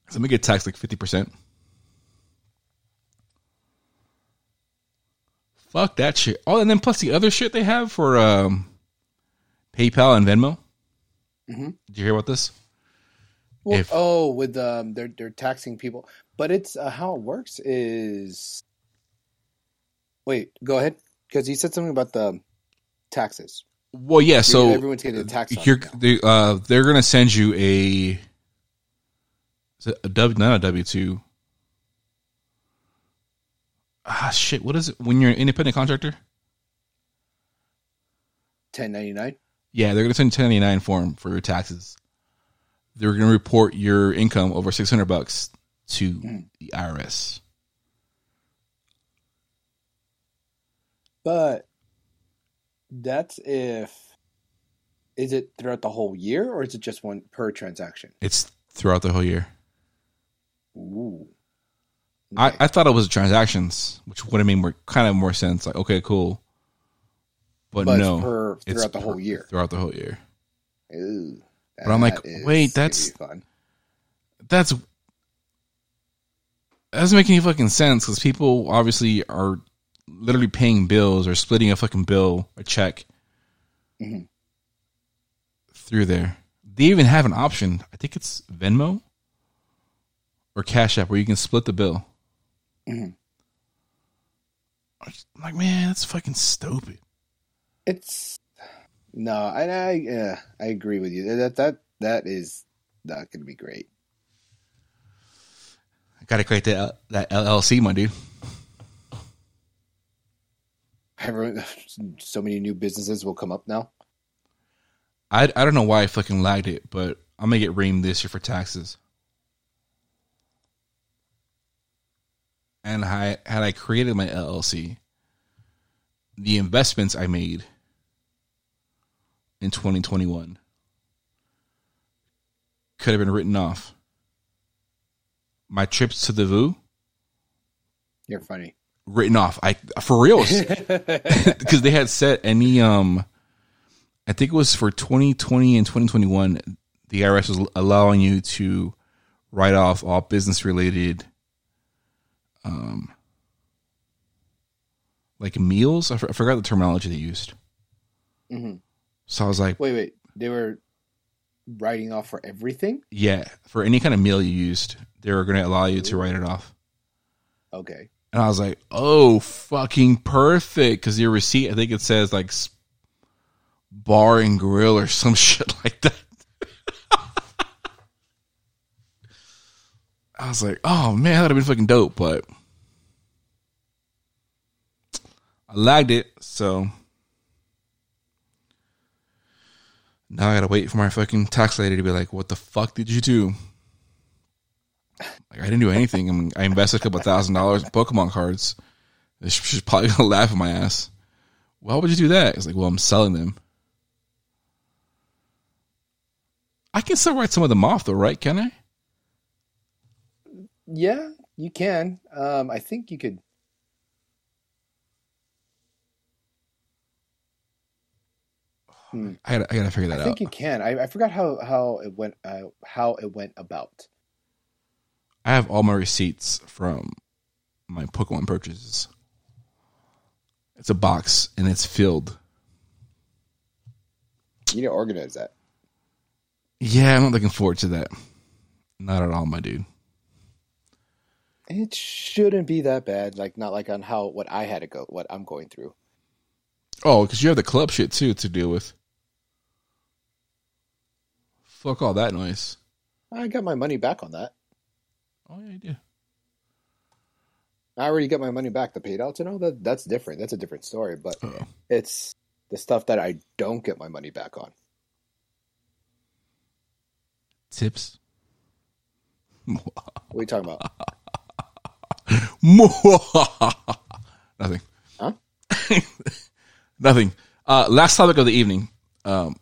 So let me get taxed like fifty percent. Fuck that shit. Oh, and then plus the other shit they have for um, PayPal and Venmo. Mhm. Did you hear about this? Well, If- oh, with um, they're they're taxing people, but it's uh, how it works is. Wait, go ahead, because you said something about the taxes. Well, yeah. So everyone's getting a tax. You're, now. they, uh, they're gonna send you a, is it a W, not a W two. Ah, shit. What is it when you're an independent contractor? Ten ninety nine. Yeah, they're gonna send 1099 form for your taxes. They're gonna report your income over 600 bucks to Mm. the IRS. But that's if is it throughout the whole year or is it just one per transaction? It's throughout the whole year. Ooh. I, I thought it was transactions, which would have made more kind of more sense. Like, okay, cool, but, but no, it's per it's throughout the per- whole year. Throughout the whole year. Ooh. But I'm like, wait, that's-. That's that doesn't make any fucking sense because people obviously are literally paying bills or splitting a fucking bill, a check Mhm. through there. They even have an option. I think it's Venmo or Cash App where you can split the bill. Mhm. I'm like, man, that's fucking stupid. It's no, I I yeah, I agree with you. That that that is not going to be great. I gotta create that that LLC, my dude. Everyone, so many new businesses will come up now. I I don't know why I fucking lagged it, but I'm gonna get reamed this year for taxes. And I had I created my LLC, the investments I made in 2021 could have been written off. My trips to the VU You're funny. written off. I for real because they had set any um I think it was for 2020 and 2021 the IRS was allowing you to write off all business related um like meals I, forgot the terminology they used Mhm. so I was like Wait, wait. They were writing off for everything. yeah for any kind of meal you used they were going to allow you to write it off Okay. And I was like, oh, fucking perfect. Because your receipt, I think it says like bar and grill or some shit like that. I was like, oh man, that would have been fucking dope. But I lagged it. So now I got to wait for my fucking tax lady to be like, what the fuck did you do? Like I didn't do anything. I mean, I invested a couple thousand dollars in Pokemon cards. She's probably gonna laugh at my ass. Why would you do that? It's like, well, I'm selling them. I can still write some of them off, though, right? Can I? Yeah, you can. Um, I think you could. I gotta, I gotta figure that I out. I think you can. I, I forgot how how it went. Uh, how it went about. I have all my receipts from my Pokemon purchases. It's a box and it's filled. You need to organize that. Yeah, I'm not looking forward to that. Not at all, my dude. It shouldn't be that bad. Like not like on how what I had to go, what I'm going through. Oh, because you have the club shit too to deal with. Fuck all that noise. I got my money back on that. Oh yeah, you do. I already got my money back. The paid outs and all that. That's different. That's a different story. But Uh-oh. it's the stuff that I don't get my money back on. Tips. What are you talking about? Nothing. Huh? Nothing. Uh, last topic of the evening, um,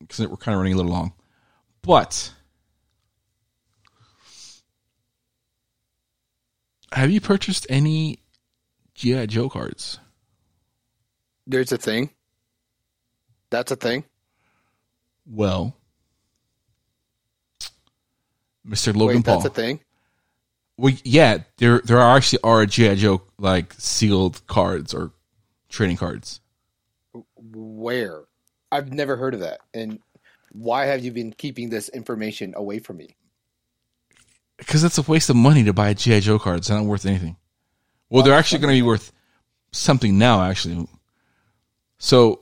because we're kind of running a little long, but have you purchased any GI Joe cards? There's a thing. That's a thing. Well, Mr. Logan Wait, Paul. that's a thing. Well, yeah, there there are actually are GI Joe like sealed cards or trading cards. Where? I've never heard of that. And why have you been keeping this information away from me? Because it's a waste of money to buy GI Joe cards. They're not worth anything. Well, they're actually going to be worth something now. Actually, so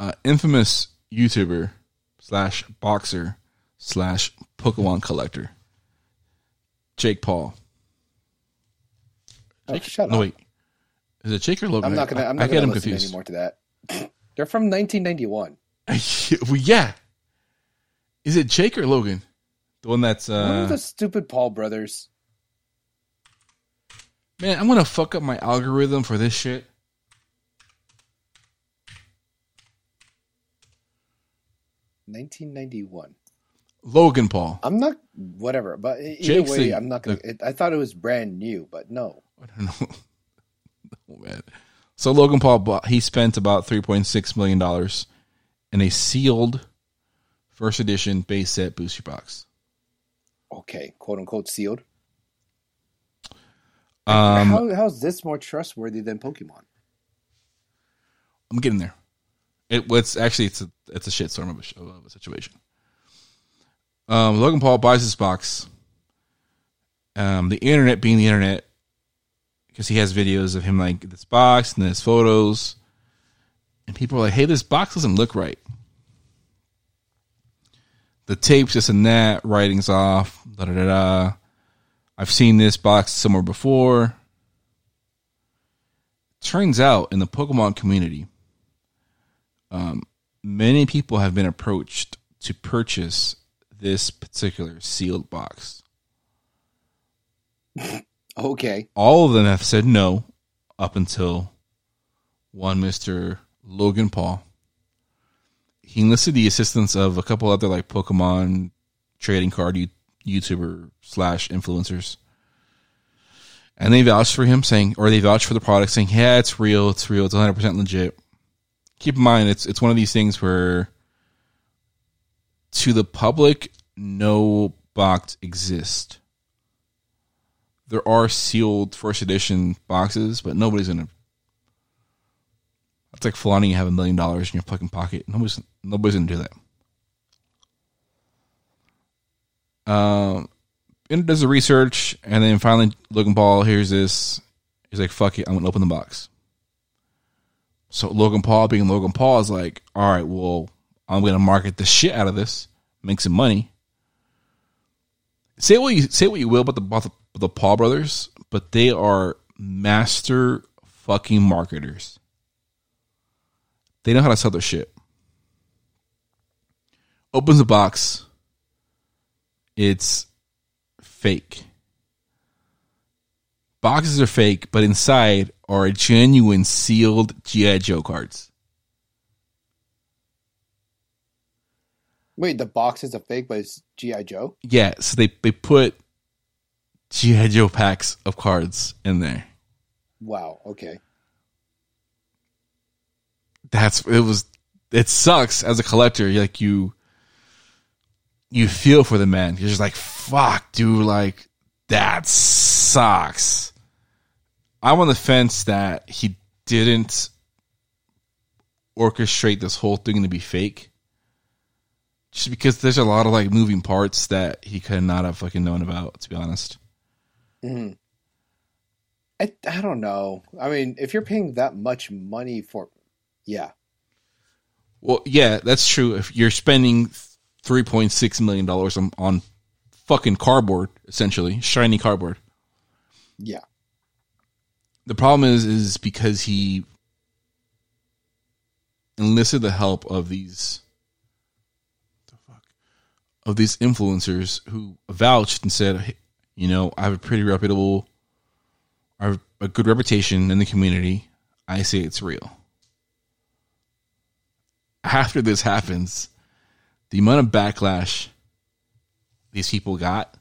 uh, infamous YouTuber slash boxer slash Pokemon collector Jake Paul. Oh, shut No up. wait, is it Jake or Logan? I'm not gonna. I'm I not get gonna him listen confused. anymore to that. They're from 1991. well, yeah. Is it Jake or Logan? The one that's One uh of the stupid Paul brothers. man, I'm gonna fuck up my algorithm for this shit. Nineteen ninety one. Logan Paul. I'm not whatever, but either Jake's way, the- I'm not gonna. It, I thought it was brand new, but no. I don't know. oh, man. So Logan Paul bought, he spent about three point six million dollars in a sealed first edition base set booster box. Okay, quote unquote sealed. Um, How how's this more trustworthy than Pokemon? I'm getting there. It was actually it's a it's a shitstorm of a, of a situation. Um, Logan Paul buys this box. Um, the internet being the internet, because he has videos of him like this box and his photos, and people are like, "Hey, this box doesn't look right." The tapes, this and that, writings off, da da da da. I've seen this box somewhere before. Turns out, in the Pokemon community, um, many people have been approached to purchase this particular sealed box. Okay, All of them have said no up until one Mr. Logan Paul. He enlisted the assistance of a couple other like Pokemon trading card you- YouTuber slash influencers. And they vouched for him saying, or they vouched for the product saying, yeah, it's real. It's real. It's 100% legit. Keep in mind, it's, it's one of these things where to the public, no box exists there are sealed first edition boxes, but nobody's gonna. It's like flaunting you have a million dollars in your fucking pocket. Nobody's nobody's gonna do that. Um, and does the research, and then finally Logan Paul hears this. He's like, "Fuck it, I'm gonna open the box." So Logan Paul, being Logan Paul, is like, "All right, well, I'm gonna market the shit out of this, make some money." say what you say what you will about the about the, the Paul brothers, but they are master fucking marketers. They know how to sell their shit. Opens the box. It's fake. Boxes are fake, but inside are genuine sealed GI Joe cards. wait, the box is a fake, but it's GI Joe. Yeah, so they they put GI Joe packs of cards in there. Wow. Okay. That's it was it sucks as a collector. Like you you feel for the man. You're just like fuck dude like that sucks. I'm on the fence that he didn't orchestrate this whole thing to be fake. Just because there's a lot of like moving parts that he could not have fucking known about to be honest. Hmm I I don't know. I mean, if you're paying that much money for, yeah, Well, yeah, that's true. If you're spending three point six million dollars on, on fucking cardboard, essentially shiny cardboard. yeah, The problem is, is because he enlisted the help of these, the fuck, of these influencers who vouched and said, hey, you know, I have a pretty reputable, I have a good reputation in the community. I say it's real. After this happens, the amount of backlash these people got,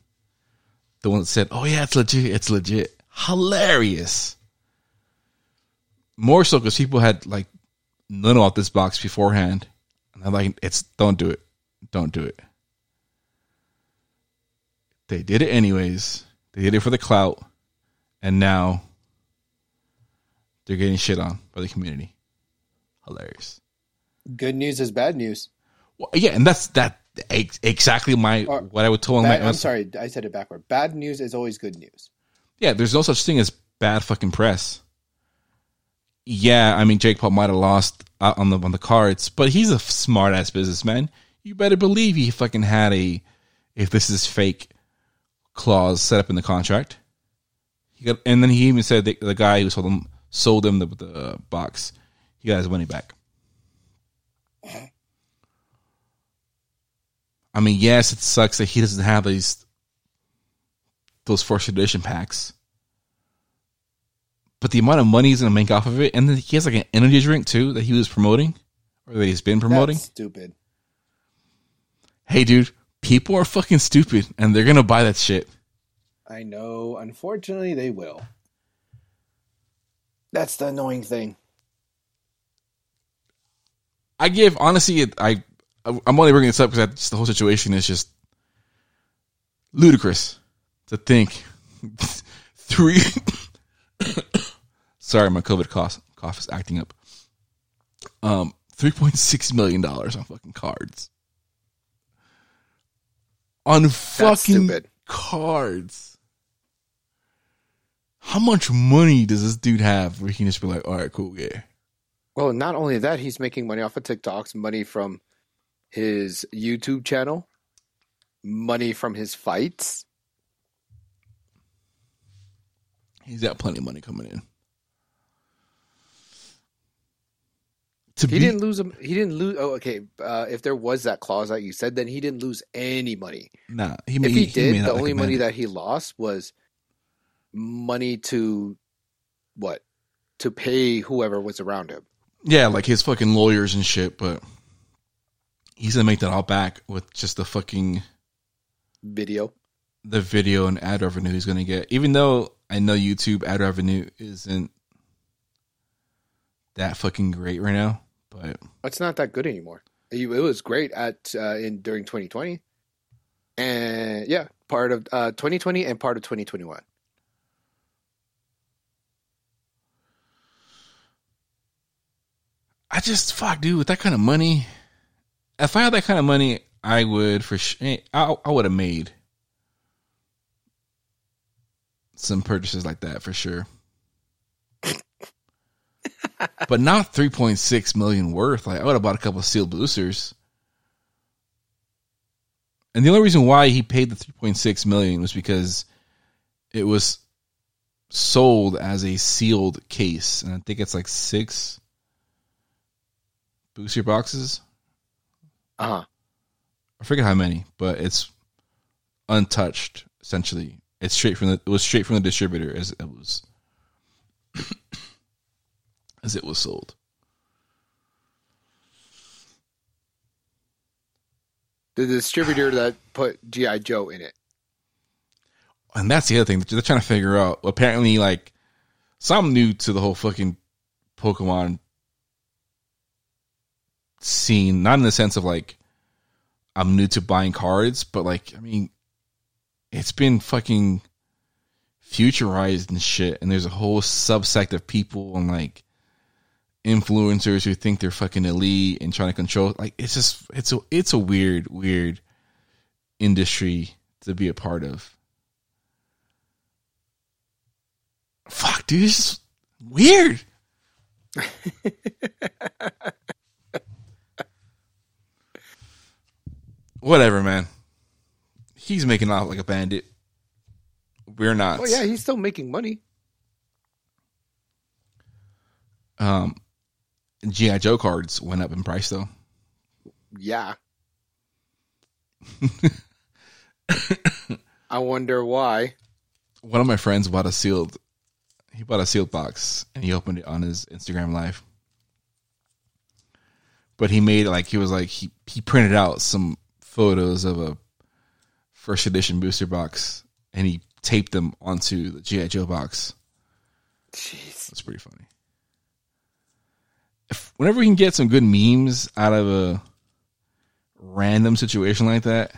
the one that said, "Oh yeah, it's legit, it's legit," hilarious. More so because people had like none of this box beforehand, and I'm like, "It's don't do it, don't do it." They did it anyways. They did it for the clout, and now they're getting shit on by the community. Hilarious. Good news is bad news. Well, yeah, and that's that ex- exactly my Or- what I would tell Bad- my. I'm sorry, I said it backward. Bad news is always good news. Yeah, there's no such thing as bad fucking press. Yeah, I mean Jake Paul might have lost out on the on the cards, but he's a smart ass businessman. You better believe he fucking had a if this is fake clause set up in the contract. He got, and then he even said that the guy who sold him sold him the, the box, he got his money back. I mean, yes, it sucks that he doesn't have these those first edition packs. But the amount of money he's gonna make off of it, and then he has like an energy drink too that he was promoting, or that he's been promoting. That's stupid. Hey, dude, people are fucking stupid, and they're gonna buy that shit. I know. Unfortunately, they will. That's the annoying thing. I give honestly, it, I I'm only bringing this up because the whole situation is just ludicrous to think three. Sorry, my COVID cough cough is acting up. Um, three point six million dollars on fucking cards. On fucking cards. How much money does this dude have where he can just be like, all right, cool, yeah. Well, not only that, he's making money off of TikToks, money from his YouTube channel, money from his fights. He's got plenty of money coming in. To He be, didn't lose him. He didn't lose. Oh, okay. Uh, if there was that clause that you said, then he didn't lose any money. nah, he, If may- he, did, the only money that he lost was money to what? To pay whoever was around him. Yeah, like his fucking lawyers and shit, but he's gonna make that all back with just the fucking Video. the video and ad revenue he's gonna get. Even though I know YouTube ad revenue isn't that fucking great right now, but It's not that good anymore. It, it was great at uh, in during 2020, and yeah, part of uh, 2020 and part of 2021. I just fuck, dude. With that kind of money, if I had that kind of money, I would for sure. Eh, I, I would have made some purchases like that for sure. but not three point six million worth. Like I would have bought a couple of sealed boosters. And the only reason why he paid the three point six million was because it was sold as a sealed case, and I think it's like six booster boxes. Uh huh. I forget how many, but it's untouched. Essentially, it's straight from the. It was straight from the distributor as it was, as it was sold. The distributor that put GI Joe in it. And that's the other thing they're trying to figure out. Apparently, like, so I'm new to the whole fucking Pokemon scene. Not in the sense of like I'm new to buying cards, but like, I mean, it's been fucking futurized and shit. And there's a whole subsect of people and like influencers who think they're fucking elite and trying to control. Like, it's just it's a it's a weird weird industry to be a part of. Fuck, dude, it's just weird. Whatever, man. He's making off like a bandit. We're not. Oh yeah, he's still making money. Um, GI Joe cards went up in price though. Yeah. I wonder why. One of my friends bought a sealed. he bought a sealed box and he opened it on his Instagram live. But he made it like he was like he he printed out some photos of a first edition booster box and he taped them onto the GI Joe box. Jeez. That's pretty funny. If, whenever we can get some good memes out of a random situation like that,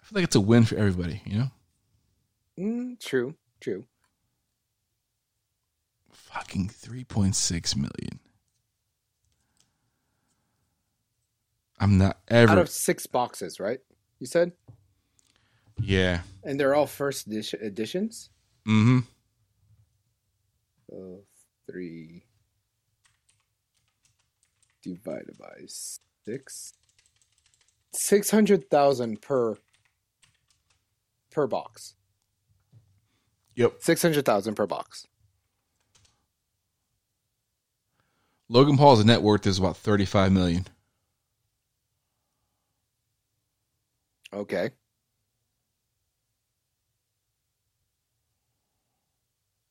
I feel like it's a win for everybody. You know, Mm, true. True. fucking three point six million. I'm not ever. Out of six boxes, right? You said, yeah. and they're all first edition editions. Mm-hmm. So three divided by six. Six hundred thousand per per box. Yep. Six hundred thousand per box. Logan Paul's net worth is about thirty five million. Okay.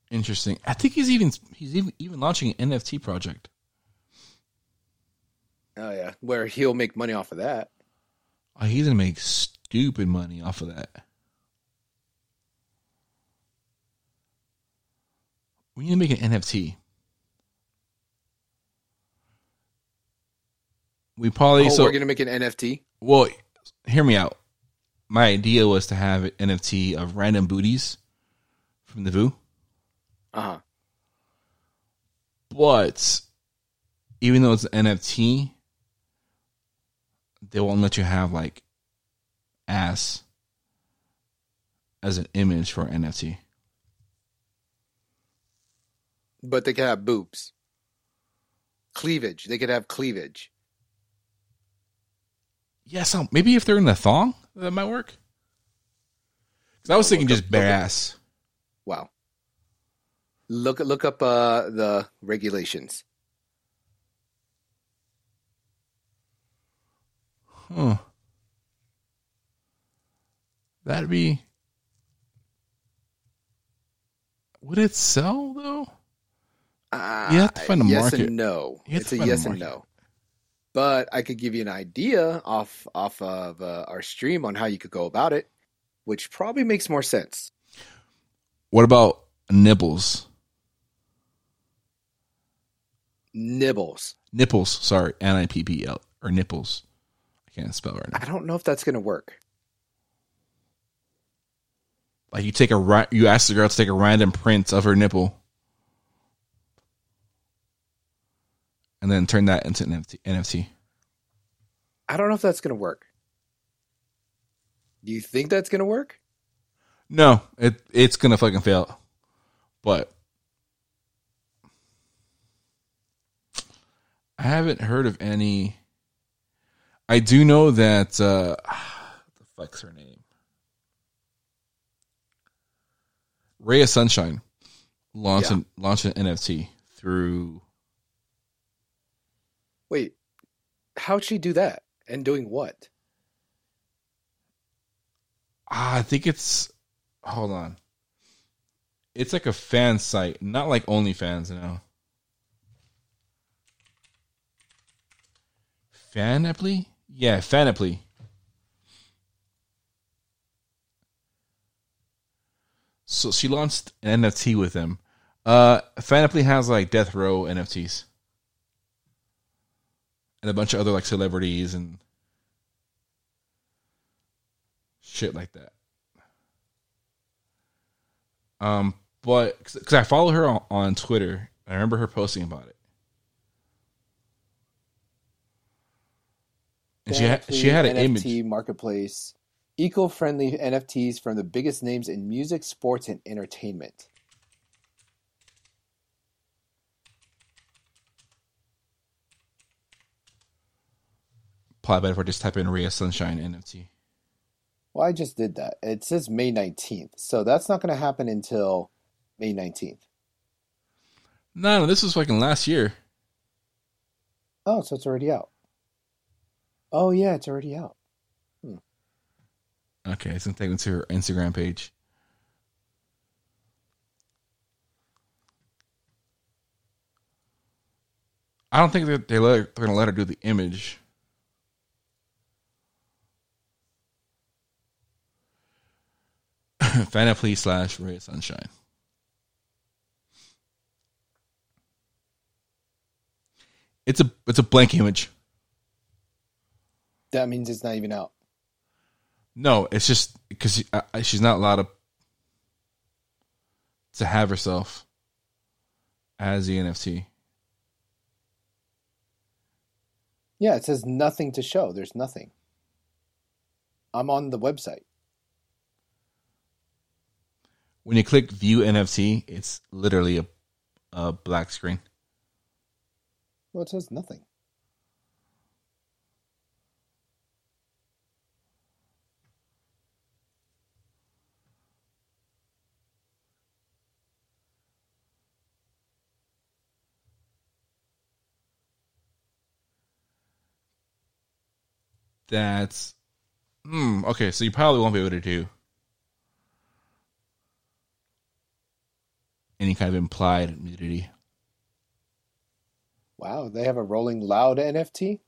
Interesting. I think he's even he's even, even launching an NFT project. Oh yeah, where he'll make money off of that. Oh, he's gonna make stupid money off of that. We need to make an NFT. We probably oh, so we're gonna make an NFT. well. Hear me out. My idea was to have an NFT of random booties from the Vu, Uh huh. but even though it's an NFT, they won't let you have like ass as an image for an NFT. But they could have boobs. Cleavage. They could have cleavage. Yeah, so maybe if they're in the thong, that might work. Because I was thinking Look just up- bare up- ass. Wow. Look look up uh, the regulations. Huh. That'd be. Would it sell though? Uh, You have to find a yes market. and no. It's a yes and no. But I could give you an idea off off of uh, our stream on how you could go about it, which probably makes more sense. What about nipples? Nibbles. Nipples, sorry, N I P P L or nipples. I can't spell right now. I don't know if that's gonna work. Like you take a you ask the girl to take a random print of her nipple, and then turn that into an NFT. NFT. I don't know if that's gonna work. Do you think that's gonna work? No, it it's gonna fucking fail. But I haven't heard of any. I do know that uh, the fuck's her name? Ray of Sunshine launched Yeah. an, launched an NFT through. Wait, how'd she do that? And doing what? Ah, I think it's. Hold on. It's like a fan site, not like OnlyFans, you know. Fanaply? Yeah, Fanaply. So she launched an NFT with them. Uh Fanaply has like Death Row NFTs. And a bunch of other like celebrities and shit like that. Um, but because I follow her on, on Twitter, I remember her posting about it. And she had she had an NFT image. marketplace, eco-friendly NFTs from the biggest names in music, sports, and entertainment. Apply better if I just type in Ray of Sunshine NFT. Well, I just did that. It says May 19th. So that's not going to happen until May 19th. No, no, this was fucking last year. Oh, so it's already out. Oh, yeah, it's already out. Hmm. Okay, it's going to take me to her Instagram page. I don't think that they let, they're going to let her do the image. Fanaply slash Ray of Sunshine. It's a it's a blank image. That means it's not even out. No, it's just because she, she's not allowed to to have herself as the NFT. Yeah, it says nothing to show. There's nothing. I'm on the website. When you click view NFT, it's literally a, a black screen. Well, it says nothing. That's hmm, okay. So you probably won't be able to do any kind of implied nudity. Wow, they have a Rolling Loud NFT.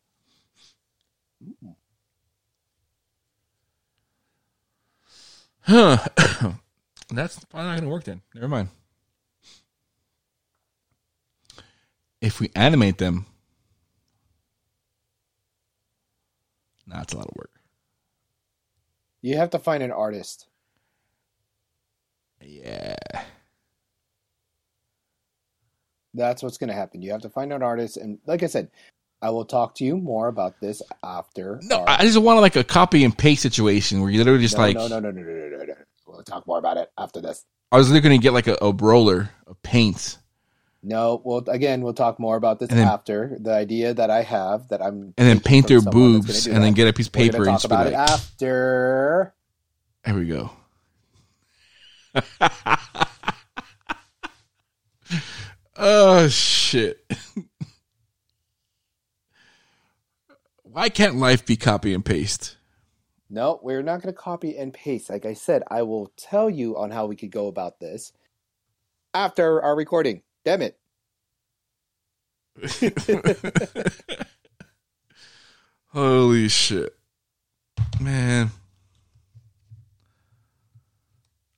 Huh. That's probably not going to work then. Never mind. If we animate them, nah, it's a lot of work. You have to find an artist. Yeah. That's what's going to happen. You have to find an artist, and like I said, I will talk to you more about this after. No, our- I just want like a copy and paste situation where you literally just no, like no, no, no, no, no, no, no, no. We'll talk more about it after this. I was looking to get like a, a roller of paint No, well, again, we'll talk more about this then- after the idea that I have that I'm and then paint their boobs and then get a piece of We're paper and talk about like, it after. there we go. oh shit. Why can't life be copy and paste? No, we're not going to copy and paste. Like I said, I will tell you on how we could go about this after our recording. Damn it. Holy shit. Man.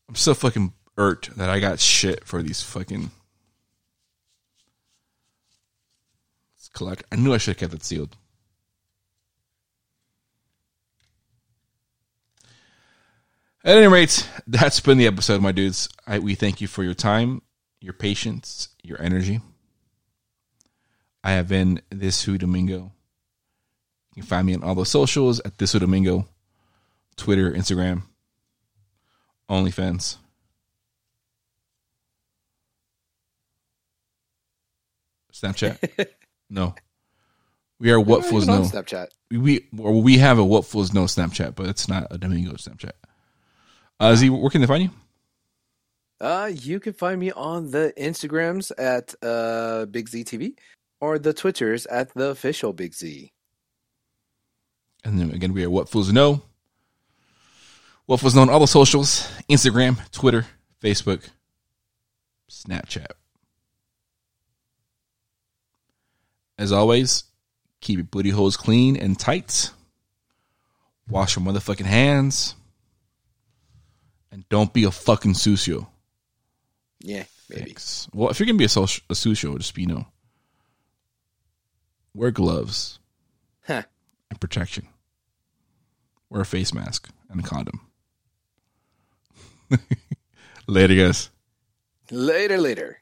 I'm so fucking irked that I got shit for these fucking I knew I should have kept it sealed. At any rate, that's been the episode, my dudes. I, we thank you for your time, your patience, your energy. I have been this Who Domingo. You can find me on all the socials at this Who Domingo, Twitter, Instagram, OnlyFans. Snapchat? no. We are what fools know. Snapchat. We or we have a what fools know Snapchat, but it's not a Domingo Snapchat. Uh, Z, where can they find you? Uh, you can find me on the Instagrams at uh, Big Z TV or the Twitters at the official Big Z. And then again, we are What Fools Know. What Fools Know on all the socials Instagram, Twitter, Facebook, Snapchat. As always, keep your booty holes clean and tight. Wash your motherfucking hands. And don't be a fucking sucio. Yeah, maybe. Thanks. Well, if you're gonna be a, social, a sucio, just be you know, wear gloves Huh. and protection. Wear a face mask and a condom. Later, guys. Later, later.